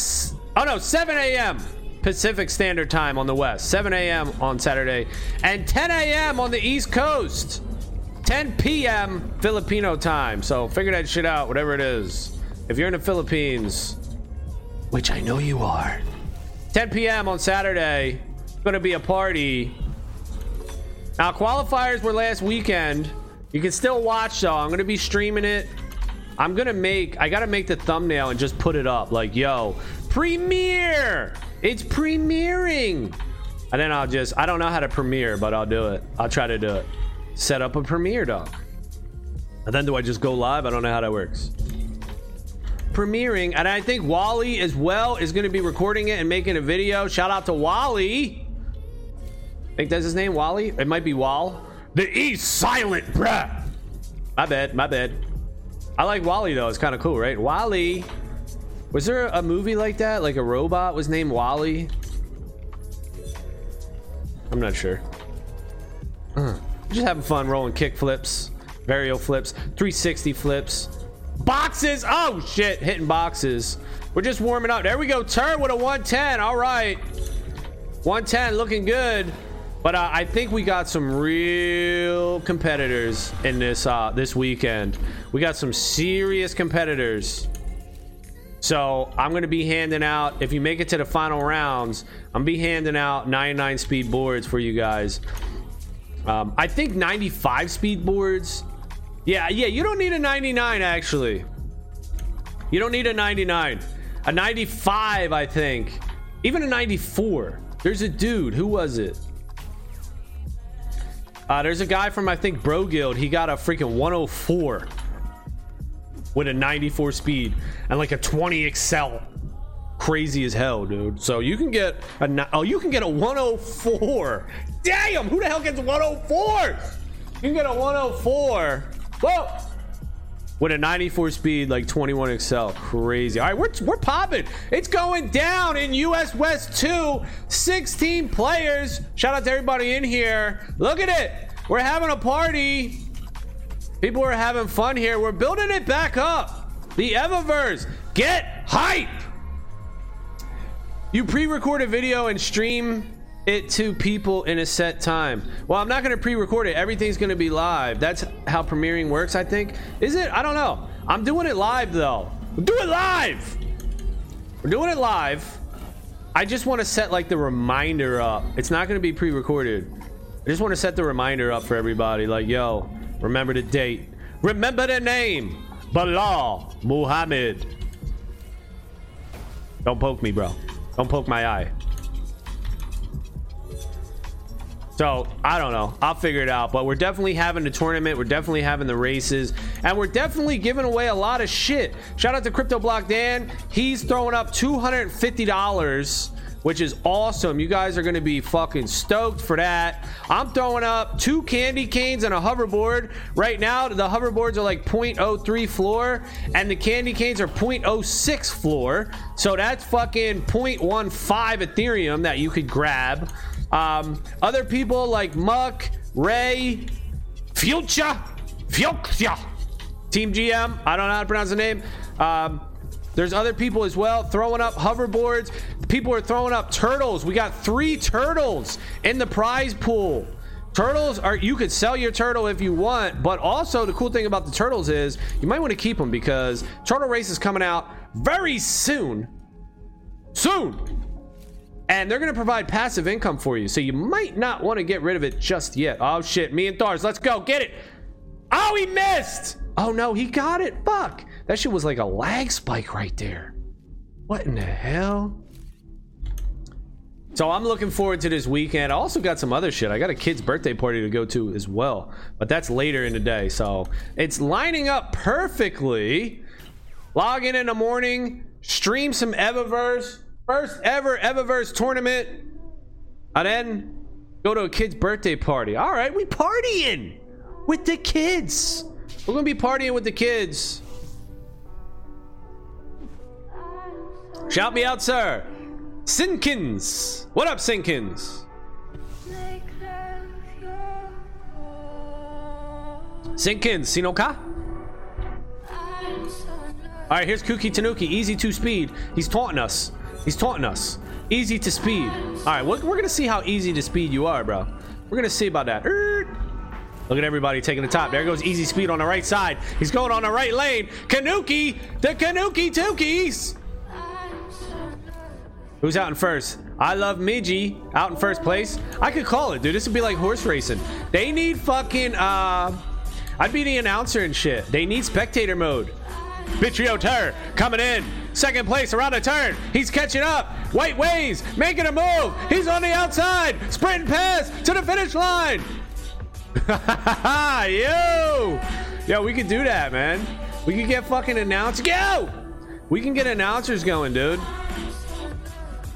oh no, 7 a.m. Pacific Standard Time on the West, 7 a.m. on Saturday, and 10 a.m. on the East Coast, 10 p.m. Filipino time. So figure that shit out, whatever it is. If you're in the Philippines, which I know you are, 10 p.m. on Saturday, it's going to be a party. Now, qualifiers were last weekend. You can still watch though. I'm going to be streaming it. I'm going to make, I got to make the thumbnail and just put it up like, yo, premiere it's premiering. And then I'll just, I don't know how to premiere, but I'll do it. I'll try to do it. Set up a premiere, dog. And then do I just go live? I don't know how that works. Premiering, and I think Wally as well is going to be recording it and making a video. Shout out to Wally. I think that's his name, Wally. It might be Wall. The E silent, bruh. My bad, my bad. I like Wally though. It's kind of cool, right? Wally. Was there a movie like that? Like a robot was named Wally? I'm not sure. Uh, just having fun rolling kick flips, varial flips, 360 flips, boxes. Oh shit, hitting boxes. We're just warming up. There we go. Turn with a 110. All right. 110 looking good. But uh, I think we got some real competitors in this uh, this weekend. We got some serious competitors. So I'm gonna be handing out. If you make it to the final rounds, I'm gonna be handing out 99 speed boards for you guys. Um, I think 95 speed boards. Yeah, yeah. You don't need a 99 actually. You don't need a 99. A 95, I think. Even a 94. There's a dude. Who was it? Uh, there's a guy from I think Bro Guild. He got a freaking 104 with a 94 speed and like a 20 Excel. Crazy as hell, dude. So you can get a oh you can get a 104. Damn, who the hell gets 104? You can get a 104. Whoa. With a 94 speed, like 21 Excel. Crazy. All right, we're, we're popping. It's going down in US West 2. 16 players. Shout out to everybody in here. Look at it. We're having a party. People are having fun here. We're building it back up. The Evaverse. Get hype. You pre-record a video and stream it to people in a set time. Well, I'm not going to pre-record it. Everything's going to be live. That's how premiering works, I think. Is it? I don't know. I'm doing it live though. We're doing it live. We're doing it live. I just want to set like the reminder up. It's not going to be pre-recorded. I just want to set the reminder up for everybody. Like, yo, remember the date. Remember the name. Bilal Muhammad. Don't poke me, bro. Don't poke my eye. So I don't know. I'll figure it out. But we're definitely having the tournament. We're definitely having the races. And we're definitely giving away a lot of shit. Shout out to Crypto Block Dan. He's throwing up $250 which is awesome. You guys are going to be fucking stoked for that. I'm throwing up two candy canes and a hoverboard. Right now, the hoverboards are like 0.03 floor, and the candy canes are 0.06 floor. So that's fucking 0.15 Ethereum that you could grab. Um, other people like Muck, Ray, Future, Future, Team GM. I don't know how to pronounce the name. Um, there's other people as well throwing up hoverboards. People are throwing up turtles. We got three turtles in the prize pool. Turtles are you could sell your turtle if you want, but also the cool thing about the turtles is you might want to keep them because turtle race is coming out very soon. Soon and they're going to provide passive income for you. So you might not want to get rid of it just yet. Oh shit, me and Thars, let's go get it. Oh, he missed. Oh no, he got it. Fuck. That shit was like a lag spike right there. What in the hell? So I'm looking forward to this weekend. I also got some other shit. I got a kid's birthday party to go to as well, but that's later in the day. So it's lining up perfectly. Log in in the morning, stream some Evaverse, First ever Evaverse tournament. And then go to a kid's birthday party. All right, we partying with the kids. We're gonna be partying with the kids. Shout me out, sir. Sinkins. What up, Sinkins? Sinkins, Sinoka? All right, here's Kuki Tanuki. Easy two speed. He's taunting us. He's taunting us. Easy to speed. All right, we're, we're gonna see how easy to speed you are, bro. We're gonna see about that. Look at everybody taking the top. There goes easy speed on the right side. He's going on the right lane. Kanuki, the Kanuki Tukis. Who's out in first? I love Miji out in first place. I could call it, dude. This would be like horse racing. They need fucking, uh, I'd be the announcer and shit. They need spectator mode. Bittrio Tur coming in. Second place around a turn. He's catching up. White ways, making a move. He's on the outside. Sprint pass to the finish line. Yo! Yo, we could do that, man. We could get fucking announcers. Go! We can get announcers going, dude.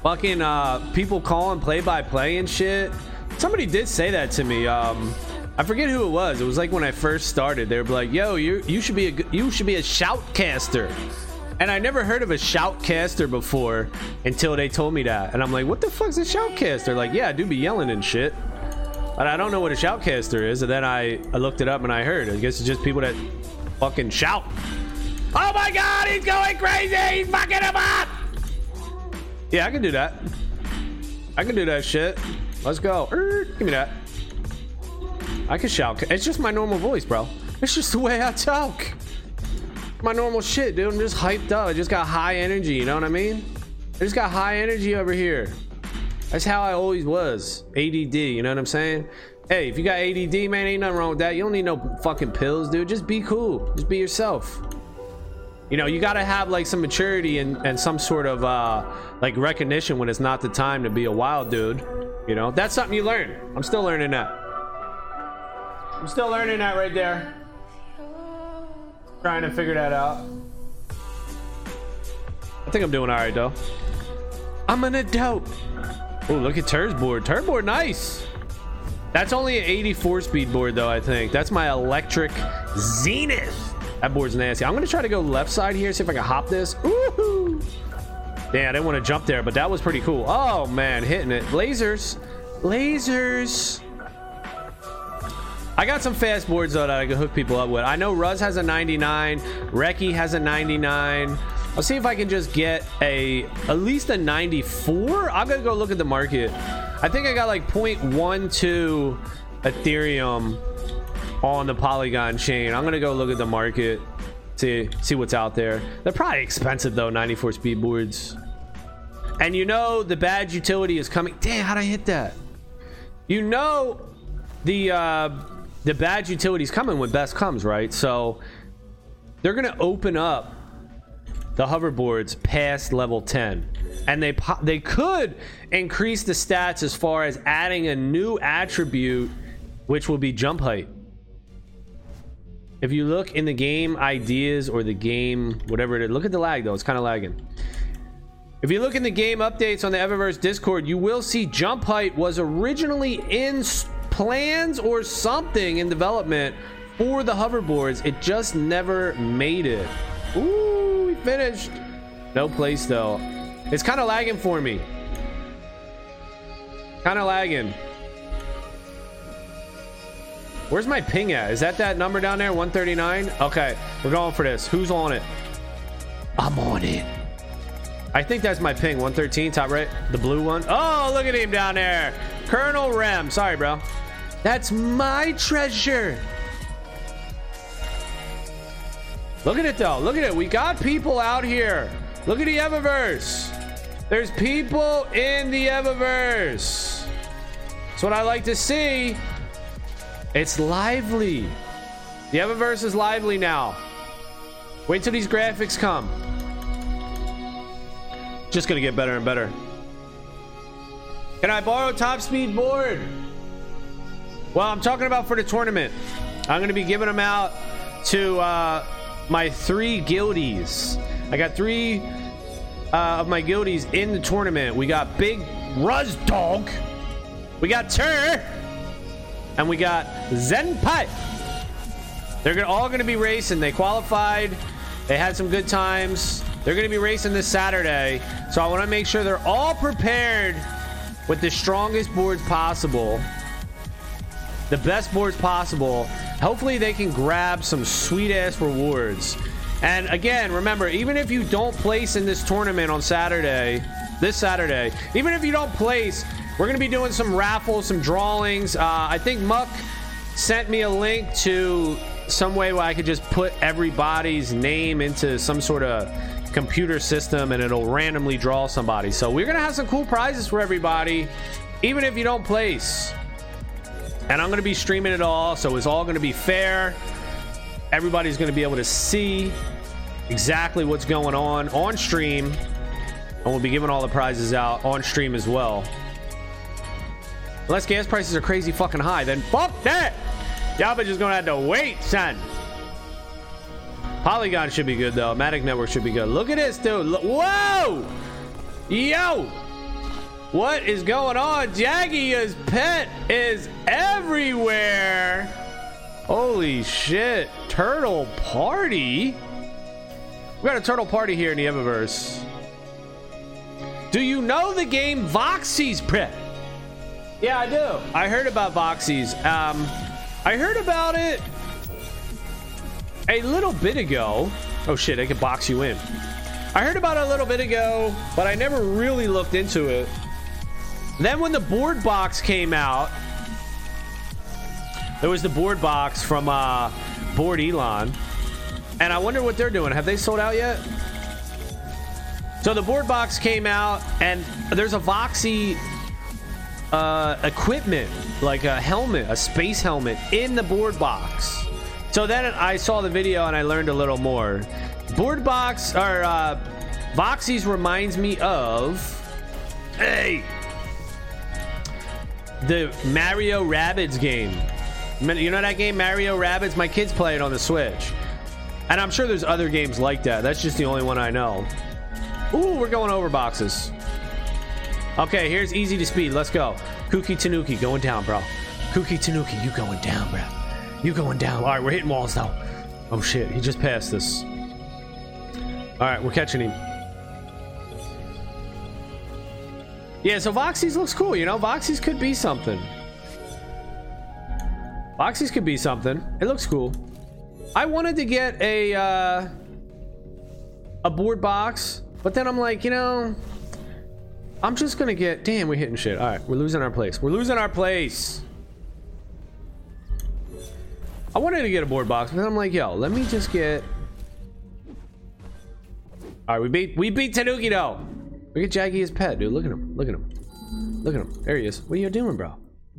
Fucking uh, people calling play by play and shit. Somebody did say that to me. Um, I forget who it was. It was like when I first started. They were like, "Yo, you you should be a you should be a shoutcaster." And I never heard of a shoutcaster before until they told me that. And I'm like, "What the fuck's a shoutcaster?" Like, "Yeah, I do be yelling and shit." But I don't know what a shoutcaster is. And then I, I looked it up and I heard. I guess it's just people that fucking shout. Oh my god, he's going crazy! He's fucking him up! Yeah, I can do that. I can do that shit. Let's go. Er, give me that. I can shout. It's just my normal voice, bro. It's just the way I talk. My normal shit, dude. I'm just hyped up. I just got high energy. You know what I mean? I just got high energy over here. That's how I always was. ADD. You know what I'm saying? Hey, if you got ADD, man, ain't nothing wrong with that. You don't need no fucking pills, dude. Just be cool. Just be yourself. You know, you gotta have like some maturity and, and some sort of uh like recognition when it's not the time to be a wild dude. You know, that's something you learn. I'm still learning that. I'm still learning that right there. Trying to figure that out. I think I'm doing all right though. I'm an adult. Oh, look at Tur's board. Board, nice. That's only an 84 speed board though, I think. That's my electric Zenith. That board's nasty. I'm gonna try to go left side here, see if I can hop this. Woohoo! Damn, I didn't want to jump there, but that was pretty cool. Oh man, hitting it. Lasers. Lasers. I got some fast boards though that I can hook people up with. I know Ruz has a 99, Reki has a 99. I'll see if I can just get a at least a 94. I'm gonna go look at the market. I think I got like 0.12 Ethereum on the Polygon chain. I'm gonna go look at the market, see see what's out there. They're probably expensive though, 94 speed boards. And you know the badge utility is coming. Damn, how'd I hit that? You know the uh, the badge utility is coming when best comes, right? So they're gonna open up the hoverboards past level 10 and they po- they could increase the stats as far as adding a new attribute which will be jump height. If you look in the game ideas or the game whatever it is look at the lag though. It's kind of lagging. If you look in the game updates on the evaverse discord you will see jump height was originally in plans or something in development for the hoverboards it just never made it Ooh, we finished. No place though. It's kind of lagging for me. Kind of lagging. Where's my ping at? Is that that number down there? 139? Okay, we're going for this. Who's on it? I'm on it. I think that's my ping. 113, top right. The blue one. Oh, look at him down there. Colonel Rem. Sorry, bro. That's my treasure. Look at it though. Look at it. We got people out here. Look at the Evaverse. There's people in the Evaverse. That's what I like to see. It's lively. The Evaverse is lively now. Wait till these graphics come. Just gonna get better and better. Can I borrow top speed board? Well, I'm talking about for the tournament. I'm gonna be giving them out to uh, my three guildies. I got three uh, of my guildies in the tournament. We got Big Ruz Dog, we got Tur, and we got Zenpai. They're gonna, all going to be racing. They qualified. They had some good times. They're going to be racing this Saturday. So I want to make sure they're all prepared with the strongest boards possible the best boards possible. Hopefully, they can grab some sweet ass rewards. And again, remember, even if you don't place in this tournament on Saturday, this Saturday, even if you don't place, we're going to be doing some raffles, some drawings. Uh, I think Muck sent me a link to some way where I could just put everybody's name into some sort of computer system and it'll randomly draw somebody. So we're going to have some cool prizes for everybody, even if you don't place and I'm going to be streaming it all, so it's all going to be fair. Everybody's going to be able to see exactly what's going on on stream, and we'll be giving all the prizes out on stream as well. Unless gas prices are crazy fucking high, then fuck that. Y'all just gonna have to wait, son. Polygon should be good though. Matic Network should be good. Look at this, dude. Whoa! Yo! What is going on? Jaggy's pet is everywhere. Holy shit. Turtle party? We got a turtle party here in the Evaverse. Do you know the game Voxy's pet? Yeah, I do. I heard about Voxy's. Um, I heard about it a little bit ago. Oh shit, I can box you in. I heard about it a little bit ago, but I never really looked into it. Then when the board box came out, there was the board box from uh, Board Elon. And I wonder what they're doing. Have they sold out yet? So the board box came out, and there's a Voxy uh, equipment, like a helmet, a space helmet, in the board box. So then I saw the video and I learned a little more. Board box or uh, Voxies reminds me of hey the Mario Rabbids game. You know that game, Mario Rabbids? My kids play it on the Switch. And I'm sure there's other games like that. That's just the only one I know. Ooh, we're going over boxes. Okay, here's easy to speed. Let's go. Kuki Tanuki going down, bro. Kuki Tanuki, you going down, bro. You going down. All right, we're hitting walls though. Oh shit, he just passed this. All right, we're catching him. Yeah, so Voxies looks cool, you know? Voxies could be something. Voxies could be something. It looks cool. I wanted to get a uh, a board box, but then I'm like, you know, I'm just gonna get. Damn, we're hitting shit. All right, we're losing our place. We're losing our place. I wanted to get a board box, but then I'm like, yo, let me just get. All right, we beat we beat Tanuki though. Look at Jaggy his pet, dude. Look at him. Look at him. Look at him. There he is. What are you doing, bro?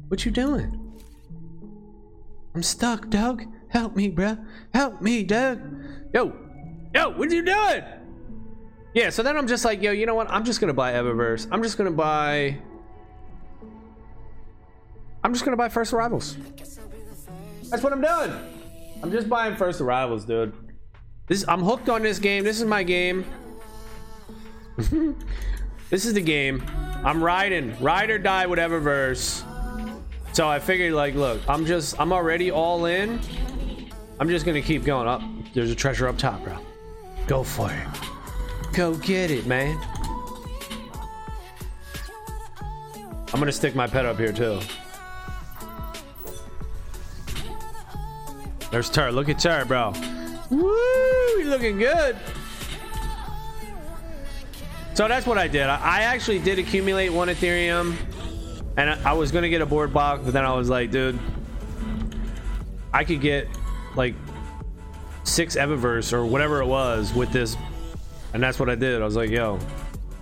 What you doing? I'm stuck, Doug. Help me, bro. Help me, Doug. Yo, yo, what are you doing? Yeah, so then I'm just like, yo, you know what? I'm just gonna buy Evaverse. I'm just gonna buy. I'm just gonna buy First Arrivals. That's what I'm doing. I'm just buying First Arrivals, dude. This I'm hooked on this game. This is my game. this is the game. I'm riding, ride or die, whatever verse. So I figured, like, look, I'm just, I'm already all in. I'm just gonna keep going up. There's a treasure up top, bro. Go for it. Go get it, man. I'm gonna stick my pet up here too. There's Tur. Look at Tur, bro. Woo! He's looking good. So that's what I did. I actually did accumulate one Ethereum. And I was to get a board box, but then I was like, dude, I could get like six Evaverse or whatever it was with this. And that's what I did. I was like, yo.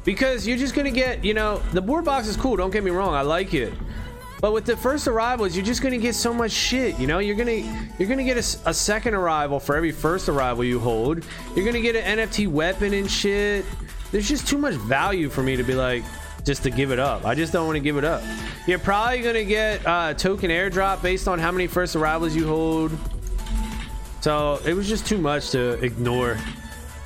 Because you're just to get, you know, the board box is cool. Don't get me wrong. I like it. But with the first arrivals, you're just gonna get so much shit. You know, you're gonna you're gonna get a, a, second arrival for every first arrival you hold. You're gonna get an NFT weapon and shit. There's just too much value for me to be like just to give it up. I just don't want to give it up. You're probably gonna get uh, token airdrop based on how many first arrivals you hold. So it was just too much to ignore.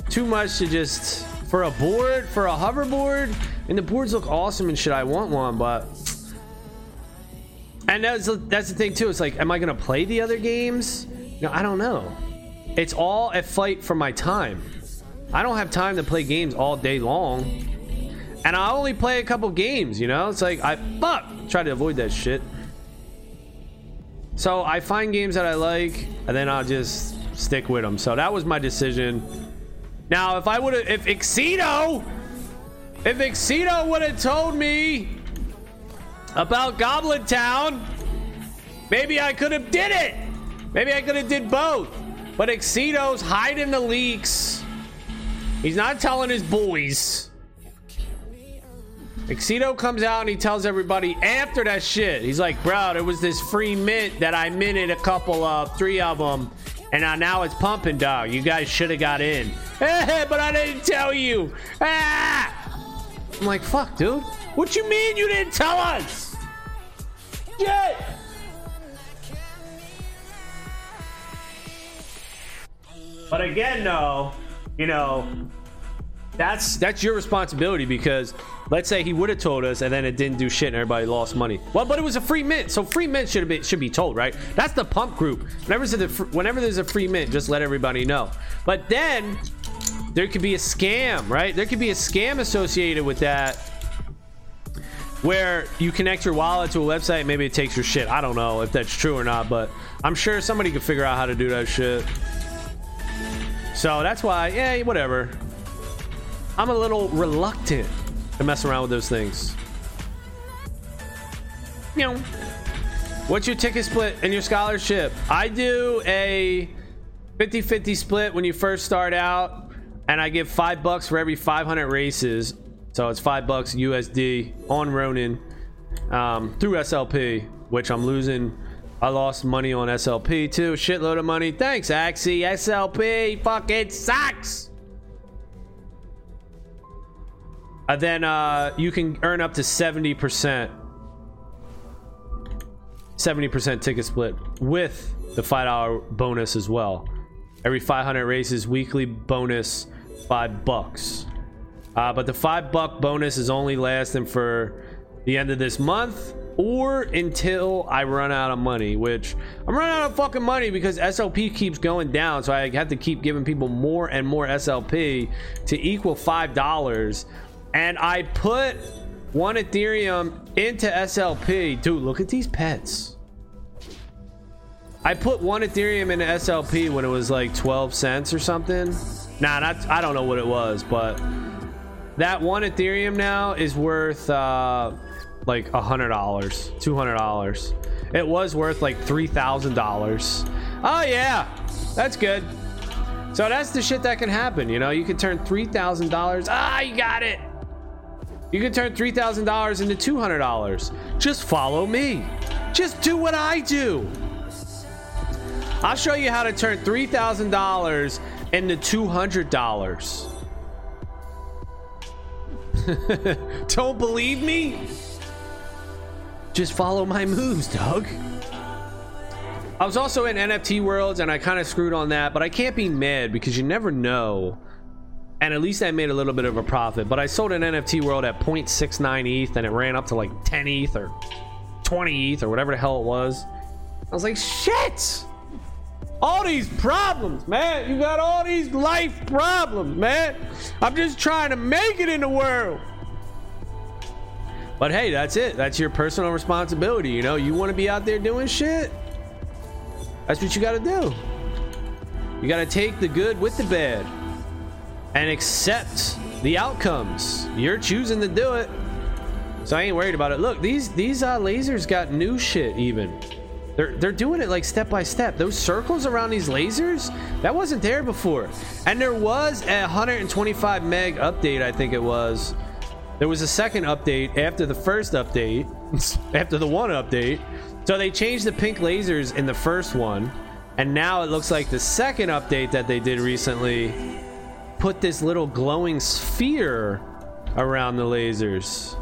Too much to just for a board, for a hoverboard, and the boards look awesome and shit. I want one, but and that's that's the thing too. It's like, am I gonna play the other games? No, I don't know. It's all a fight for my time. I don't have time to play games all day long, and I only play a couple games. You know, it's like I fuck try to avoid that shit. So I find games that I like, and then I'll just stick with them. So that was my decision. Now, if I would have, if Exito, if Exito would have told me about Goblin Town, maybe I could have did it. Maybe I could have did both. But Exito's hiding the leaks. He's not telling his boys. Exito comes out and he tells everybody after that shit. He's like, bro, there was this free mint that I minted a couple of, three of them. And now it's pumping, dog. You guys should have got in. but I didn't tell you. Ah! I'm like, fuck, dude. What you mean you didn't tell us? Shit! But again, though, you know, that's that's your responsibility because let's say he would have told us and then it didn't do shit and everybody lost money. Well, but it was a free mint, so free mint should be should be told, right? That's the pump group. Whenever there's a, whenever there's a free mint, just let everybody know. But then there could be a scam, right? There could be a scam associated with that where you connect your wallet to a website maybe it takes your shit i don't know if that's true or not but i'm sure somebody could figure out how to do that shit so that's why yeah whatever i'm a little reluctant to mess around with those things You know, What's your ticket split and your scholarship? I do a 50 50 split when you first start out, and I give five bucks for every 500 races. So it's five bucks USD on Ronin um, through SLP, which I'm losing. I lost money on SLP too. Shitload of money. Thanks, Axie. SLP fucking sucks. And then uh, you can earn up to 70%. 70% ticket split with the $5 bonus as well. Every 500 races, weekly bonus, five bucks. Uh, but the five buck bonus is only lasting for the end of this month or until I run out of money, which I'm running out of fucking money because SLP keeps going down. So I have to keep giving people more and more SLP to equal $5. And I put one Ethereum into SLP. Dude, look at these pets. I put one Ethereum into SLP when it was like 12 cents or something. Nah, not, I don't know what it was, but that one Ethereum now is worth uh, like a hundred dollars, two hundred dollars. It was worth like three thousand dollars. Oh yeah, that's good. So that's the shit that can happen. You know, you can turn three thousand dollars. Ah, you got it. You can turn three thousand dollars into two hundred dollars. Just follow me. Just do what I do. I'll show you how to turn three thousand dollars into two hundred dollars. Don't believe me? Just follow my moves, Doug. I was also in NFT worlds and I kind of screwed on that, but I can't be mad because you never know. And at least I made a little bit of a profit. But I sold an NFT world at 0.69 ETH and it ran up to like 10 ETH or 20 ETH or whatever the hell it was. I was like, shit! All these problems, man. You got all these life problems, man. I'm just trying to make it in the world. But hey, that's it. That's your personal responsibility. You know, you want to be out there doing shit. That's what you got to do. You got to take the good with the bad and accept the outcomes. You're choosing to do it. So I ain't worried about it. Look, these these uh, lasers got new shit even. They're, they're doing it like step by step. Those circles around these lasers, that wasn't there before. And there was a 125 meg update, I think it was. There was a second update after the first update, after the one update. So they changed the pink lasers in the first one. And now it looks like the second update that they did recently put this little glowing sphere around the lasers.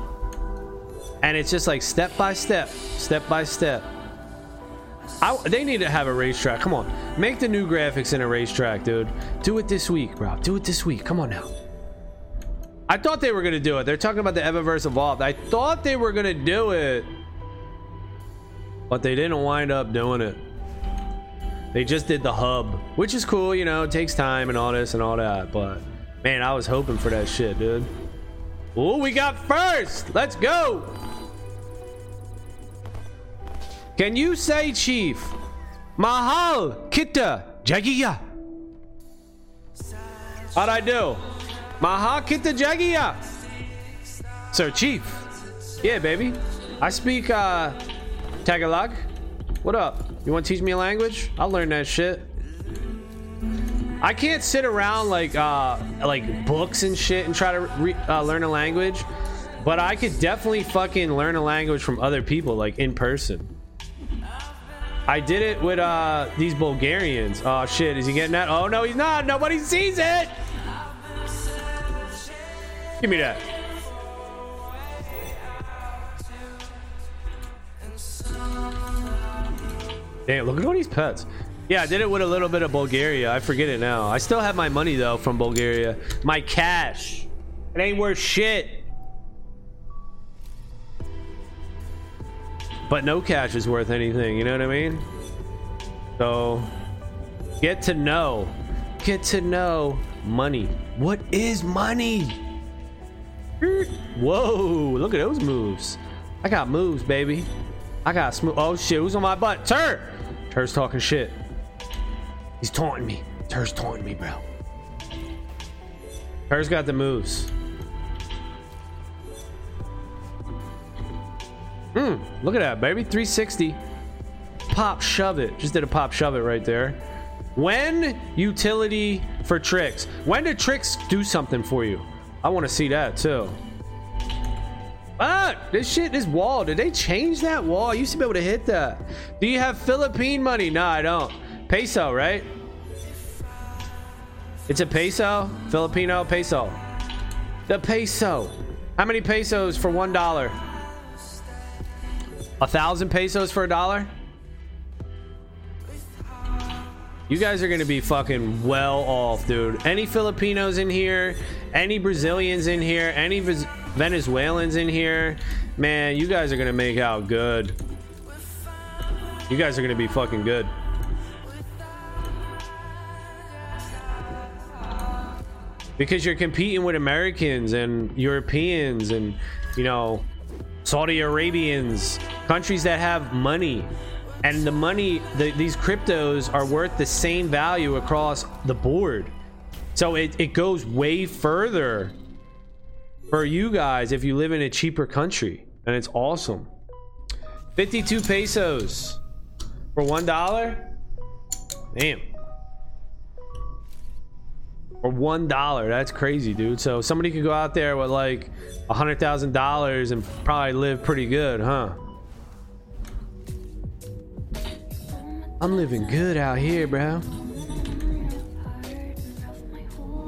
And it's just like step by step, step by step. I, they need to have a racetrack. Come on. Make the new graphics in a racetrack, dude. Do it this week, bro. Do it this week. Come on now. I thought they were to do it. They're talking about the Evaverse Evolved. I thought they were to do it. But they didn't wind up doing it. They just did the hub, which is cool, you know, it takes time and all this and all that. But man, I was hoping for that shit, dude. Oh, we got first. Let's go. Can you say, Chief? Mahal, Kita, Jagiya. How'd I do? Mahal, Kita, Jagiya. Sir, Chief. Yeah, baby. I speak uh, Tagalog. What up? You want to teach me a language? I'll learn that shit. I can't sit around like uh, like books and shit and try to re- uh, learn a language, but I could definitely fucking learn a language from other people, like in person. I did it with uh these Bulgarians. Oh shit, is he getting that? Oh no, he's not. Nobody sees it. Give me that. Damn, look at all these pets. Yeah, I did it with a little bit of Bulgaria. I forget it now. I still have my money though from Bulgaria. My cash. It ain't worth shit. But no cash is worth anything, you know what I mean? So get to know. Get to know money. What is money? Whoa, look at those moves. I got moves, baby. I got smooth. Oh shit, who's on my butt? Tur! Tur's talking shit. He's taunting me. Tur's taunting me, bro. Tur's got the moves. Mmm, look at that, baby. 360. Pop shove it. Just did a pop shove it right there. When utility for tricks. When did tricks do something for you? I want to see that too. Ah, this shit, this wall. Did they change that wall? I used to be able to hit that. Do you have Philippine money? No, I don't. Peso, right? It's a peso? Filipino peso. The peso. How many pesos for one dollar? A thousand pesos for a dollar? You guys are gonna be fucking well off, dude. Any Filipinos in here, any Brazilians in here, any Venezuelans in here, man, you guys are gonna make out good. You guys are gonna be fucking good. Because you're competing with Americans and Europeans and, you know, Saudi Arabians, countries that have money and the money the, these cryptos are worth the same value across the board so it, it goes way further for you guys if you live in a cheaper country and it's awesome. 52 pesos for one dollar? Damn. For one dollar that's crazy dude. So somebody could go out there with like a hundred thousand dollars and probably live pretty good huh? I'm living good out here, bro.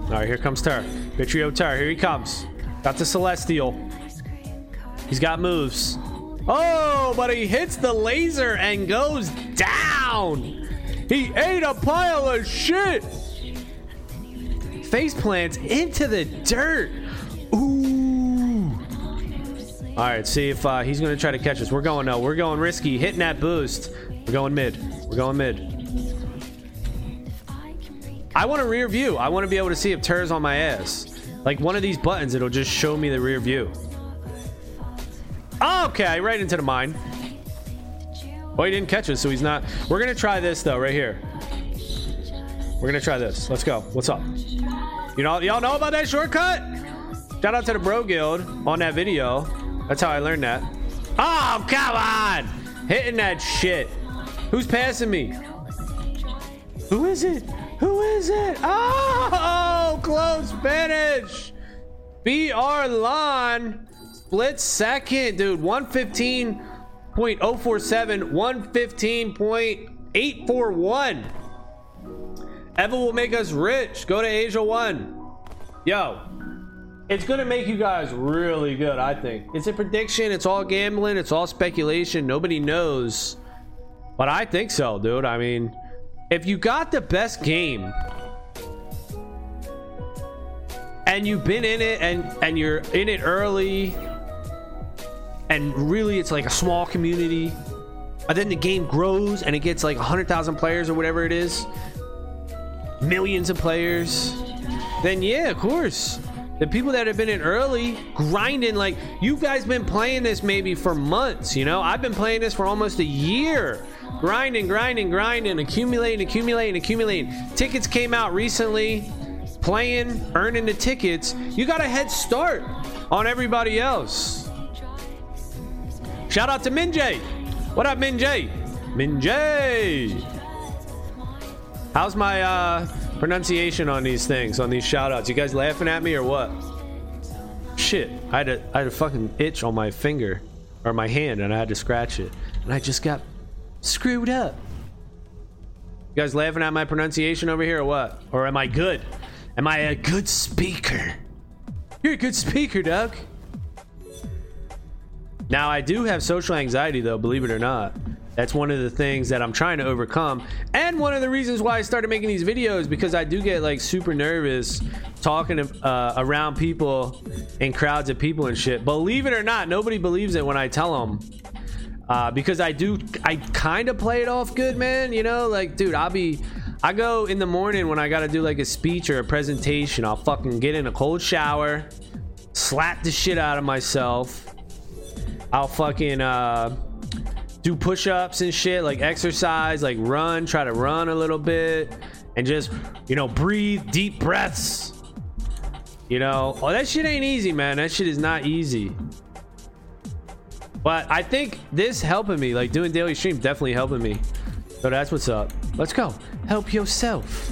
All right, here comes Tur. Bittrio Tur, here he comes. Got the Celestial. He's got moves. Oh, but he hits the laser and goes down. He ate a pile of shit. Face plants into the dirt. Ooh. All right, see if uh, he's going to try to catch us. We're going no. We're going risky. Hitting that boost. We're going mid. We're going mid. I want a rear view. I want to be able to see if Tur's on my ass. Like one of these buttons, it'll just show me the rear view. Ah, okay, right into the mine. Oh, he didn't catch us, so he's not. We're gonna try this though, right here. We're gonna try this. Let's go. What's up? You know, y'all know about that shortcut? Shout out to the Bro Guild on that video. That's how I learned that. Oh, come on! Hitting that shit. Who's passing me? Who is it? Who is it? Oh, close finish. BR Lon split second, dude. 115.047, 115.841. Eva will make us rich. Go to Asia One. Yo, it's gonna make you guys really good, I think. It's a prediction, it's all gambling, it's all speculation. Nobody knows but I think so, dude. I mean, if you got the best game and you've been in it and and you're in it early and really it's like a small community and then the game grows and it gets like 100,000 players or whatever it is millions of players then yeah of course. The people that have been in early grinding like you guys been playing this maybe for months you know? I've been playing this for almost a year grinding, grinding, grinding, accumulating, accumulating, accumulating. Tickets came out recently, playing, earning the tickets. You got a head start on everybody else. Shout out to Minjay. What up, Minjay? Minjay. How's my uh, pronunciation on these things, on these shout outs? You guys laughing at me or what? Shit, I had a, I had a fucking itch on my finger or my hand and I had to scratch it. And I just got screwed up. You guys laughing at my pronunciation over here or what? Or am I good? Am I a good speaker? You're a good speaker, Doug. Now, I do have social anxiety, though, believe it or not. That's one of the things that I'm trying to overcome. And one of the reasons why I started making these videos because I do get like super nervous talking uh, around people and crowds of people and shit. Believe it or not, nobody believes it when I tell them uh, because I do, I kind of play it off good, man. You know, like, dude, I'll be, I go in the morning when I gotta do like a speech or a presentation. I'll fucking get in a cold shower, slap the shit out of myself. I'll fucking uh, do push-ups and shit, like exercise, like run, try to run a little bit, and just, you know, breathe deep breaths. You know, oh, that shit ain't easy, man. That shit is not easy. But I think this helping me, like doing daily stream, definitely helping me. So that's what's up. Let's go. Help yourself.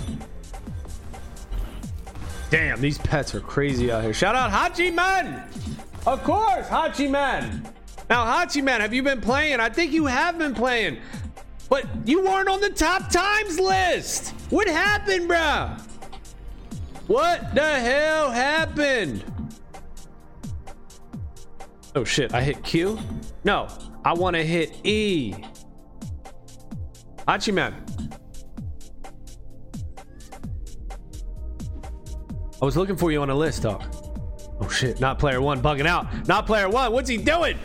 Damn, these pets are crazy out here. Shout out Hachi Man! Of course, Hachi Man! Now, Hachi Man, have you been playing? I think you have been playing. But you weren't on the top times list! What happened, bruh? What the hell happened? Oh shit, I hit Q? No, I want to hit E. Hachi Man. I was looking for you on a list, dog. Oh shit, not player one, bugging out. Not player one, what's he doing?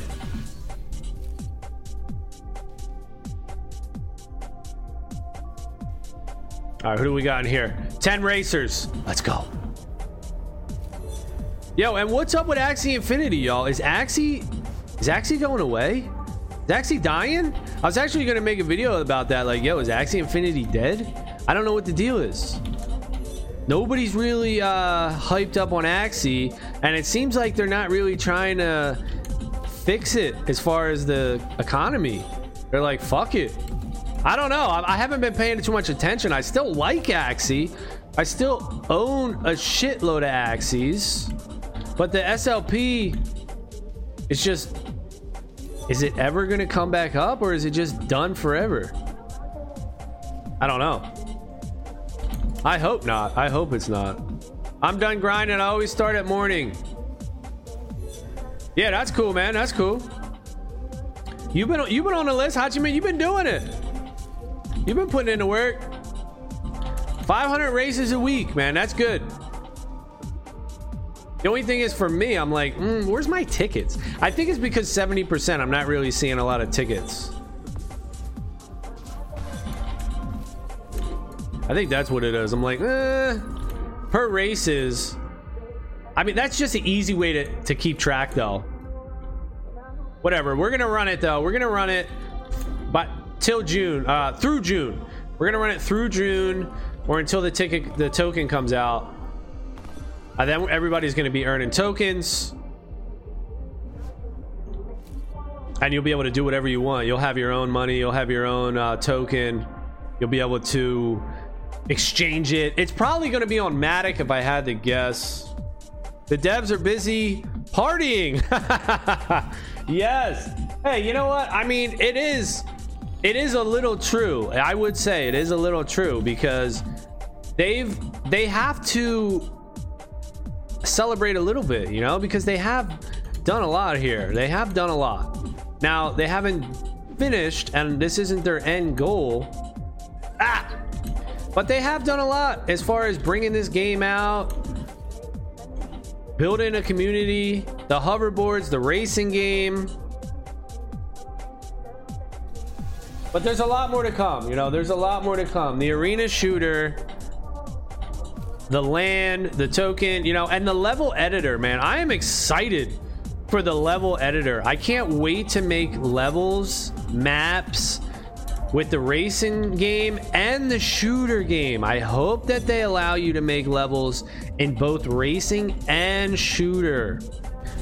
All right, who do we got in here? 10 racers. Let's go. Yo, and what's up with Axie Infinity, y'all? Is Axie is Axie going away? Is Axie dying? I was actually gonna make a video about that. Like, yo, is Axie Infinity dead? I don't know what the deal is. Nobody's really uh, hyped up on Axie, and it seems like they're not really trying to fix it as far as the economy. They're like, fuck it. I don't know. I, I haven't been paying too much attention. I still like Axie. I still own a shitload of Axies. But the SLP is just. Is it ever going to come back up or is it just done forever? I don't know. I hope not. I hope it's not. I'm done grinding. I always start at morning. Yeah, that's cool, man. That's cool. You've been you've been on the list, Hachiman. You've been doing it. You've been putting in the work. 500 races a week, man. That's good. The only thing is for me, I'm like, mm, where's my tickets? I think it's because 70%, I'm not really seeing a lot of tickets. I think that's what it is. I'm like, eh, per races. I mean, that's just an easy way to, to keep track, though. Whatever. We're going to run it, though. We're going to run it but till June, uh, through June. We're going to run it through June or until the ticket, the token comes out. And then everybody's going to be earning tokens. And you'll be able to do whatever you want. You'll have your own money. You'll have your own uh, token. You'll be able to exchange it. It's probably going to be on Matic if I had to guess. The devs are busy partying. yes. Hey, you know what? I mean, it is it is a little true. I would say it is a little true because they've they have to celebrate a little bit, you know, because they have done a lot here. They have done a lot. Now, they haven't finished and this isn't their end goal. Ah! But they have done a lot as far as bringing this game out, building a community, the hoverboards, the racing game. But there's a lot more to come, you know, there's a lot more to come. The arena shooter, the land, the token, you know, and the level editor, man. I am excited for the level editor. I can't wait to make levels, maps, with the racing game and the shooter game. I hope that they allow you to make levels in both racing and shooter.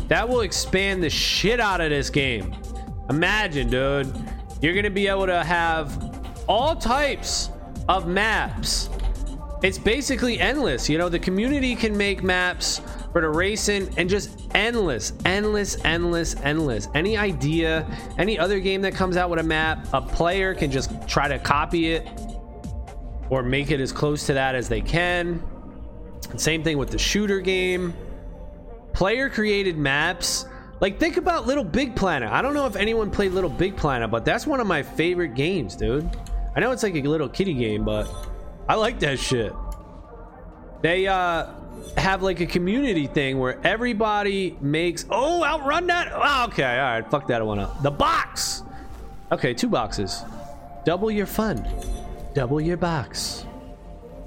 That will expand the shit out of this game. Imagine, dude, you're going to be able to have all types of maps. It's basically endless. You know, the community can make maps for the racing and just endless, endless, endless, endless. Any idea, any other game that comes out with a map, a player can just try to copy it or make it as close to that as they can. Same thing with the shooter game. Player created maps. Like, think about Little Big Planet. I don't know if anyone played Little Big Planet, but that's one of my favorite games, dude. I know it's like a little kitty game, but I like that shit. They, uh, have like a community thing where everybody makes oh outrun that oh, okay all right fuck that one up. The box. Okay two boxes. Double your fun. Double your box.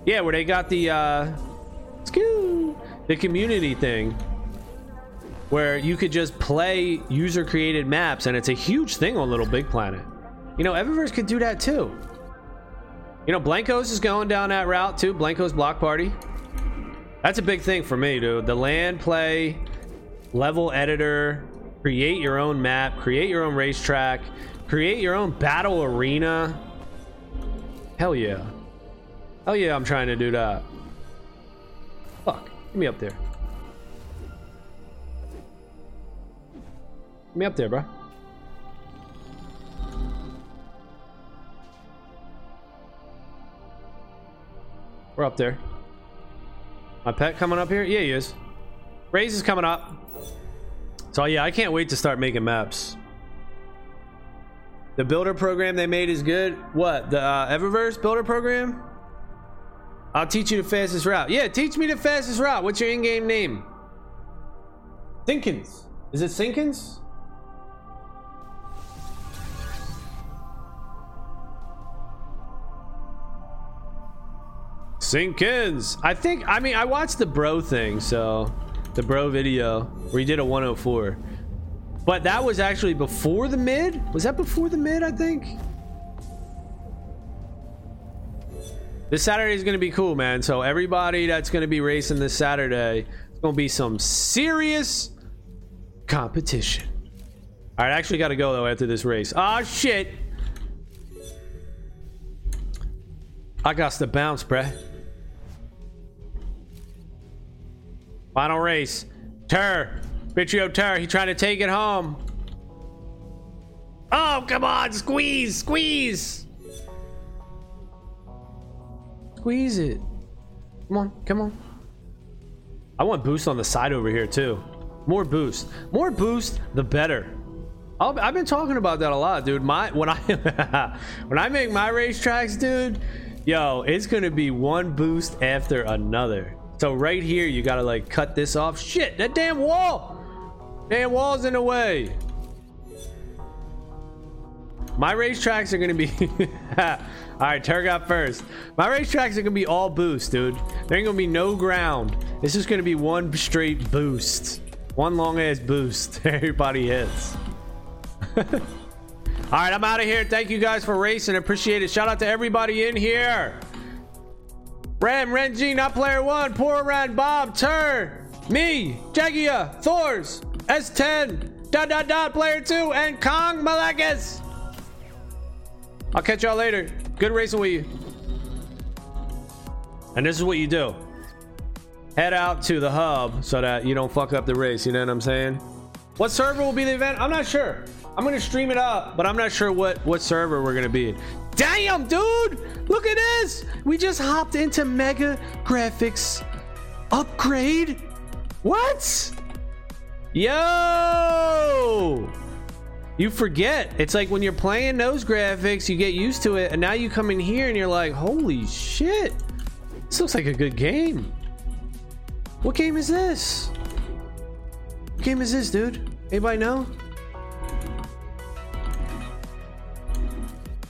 Yeah where they got the uh the community thing where you could just play user created maps and it's a huge thing on little big planet. You know evaverse could do that too you know Blankos is going down that route too Blankos block party that's a big thing for me, dude. The land play, level editor, create your own map, create your own racetrack, create your own battle arena. Hell yeah. Hell yeah, I'm trying to do that. Fuck, get me up there. Get me up there, bro. We're up there. My pet coming up here? Yeah, he is. Raze is coming up. So yeah, I can't wait to start making maps. The builder program they made is good. What? The uh, Evaverse builder program? I'll teach you the fastest route. Yeah, teach me the fastest route. What's your in-game name? Sinkins. Is it Sinkins? Sinkins. I think, I mean, I watched the bro thing, so the bro video where he did a 104. But that was actually before the mid? Was that before the mid, I think? This Saturday is going to be cool, man. So everybody that's going to be racing this Saturday, it's going to be some serious competition. All right, I actually got to go though after this race. Ah, oh, shit. I got to bounce, bruh. Final race. Tur. Bittrio Tur. He trying to take it home. Oh, come on. Squeeze. Squeeze. Squeeze it. Come on. Come on. I want boost on the side over here, too. More boost. More boost, the better. i have been talking about that a lot, dude. My when I when I make my racetracks, dude, yo, it's gonna be one boost after another. So right here, you gotta like cut this off. Shit, that damn wall! Damn wall's in the way. My racetracks are gonna be. all right, Turgot first. My racetracks are gonna be all boost, dude. There ain't gonna be no ground. This is gonna be one straight boost. One long ass boost. Everybody hits. all right, I'm out of here. Thank you guys for racing. Appreciate it. Shout out to everybody in here. Ram, Renji, not player one, Poor Ran, Bob, Tur, me, Jagia, Thors, S10, dot dot dot, player two, and Kong Malekis. I'll catch y'all later. Good racing with you. And this is what you do. Head out to the hub so that you don't fuck up the race, you know what I'm saying? What server will be the event? I'm not sure. I'm gonna stream it up, but I'm not sure what what server we're gonna be in. Damn, dude! Look at this! We just hopped into Mega Graphics upgrade. What? Yo! You forget. It's like when you're playing those graphics, you get used to it, and now you come in here and you're like, holy shit. This looks like a good game. What game is this? What game is this, dude? Anybody know?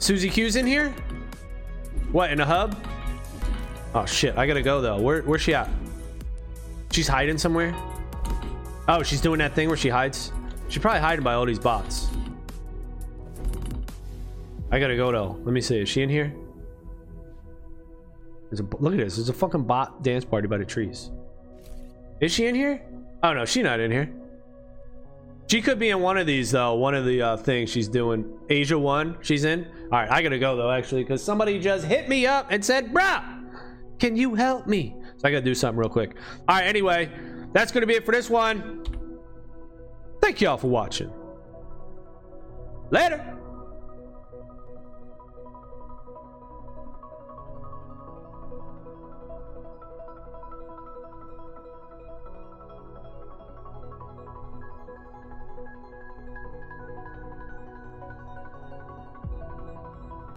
Susie Q's in here? What, in a hub? Oh shit, I gotta go though. Where, where's she at? She's hiding somewhere? Oh, she's doing that thing where she hides? She's probably hiding by all these bots. I gotta go though. Let me see. Is she in here? A, look at this. There's a fucking bot dance party by the trees. Is she in here? Oh no, she's not in here. She could be in one of these though. One of the uh, things she's doing. Asia one, she's in. All right, I gotta go though actually because somebody just hit me up and said, "Bruh, can you help me?" So I gotta do something real quick. All right, anyway, that's gonna be it for this one. Thank y'all for watching. Later.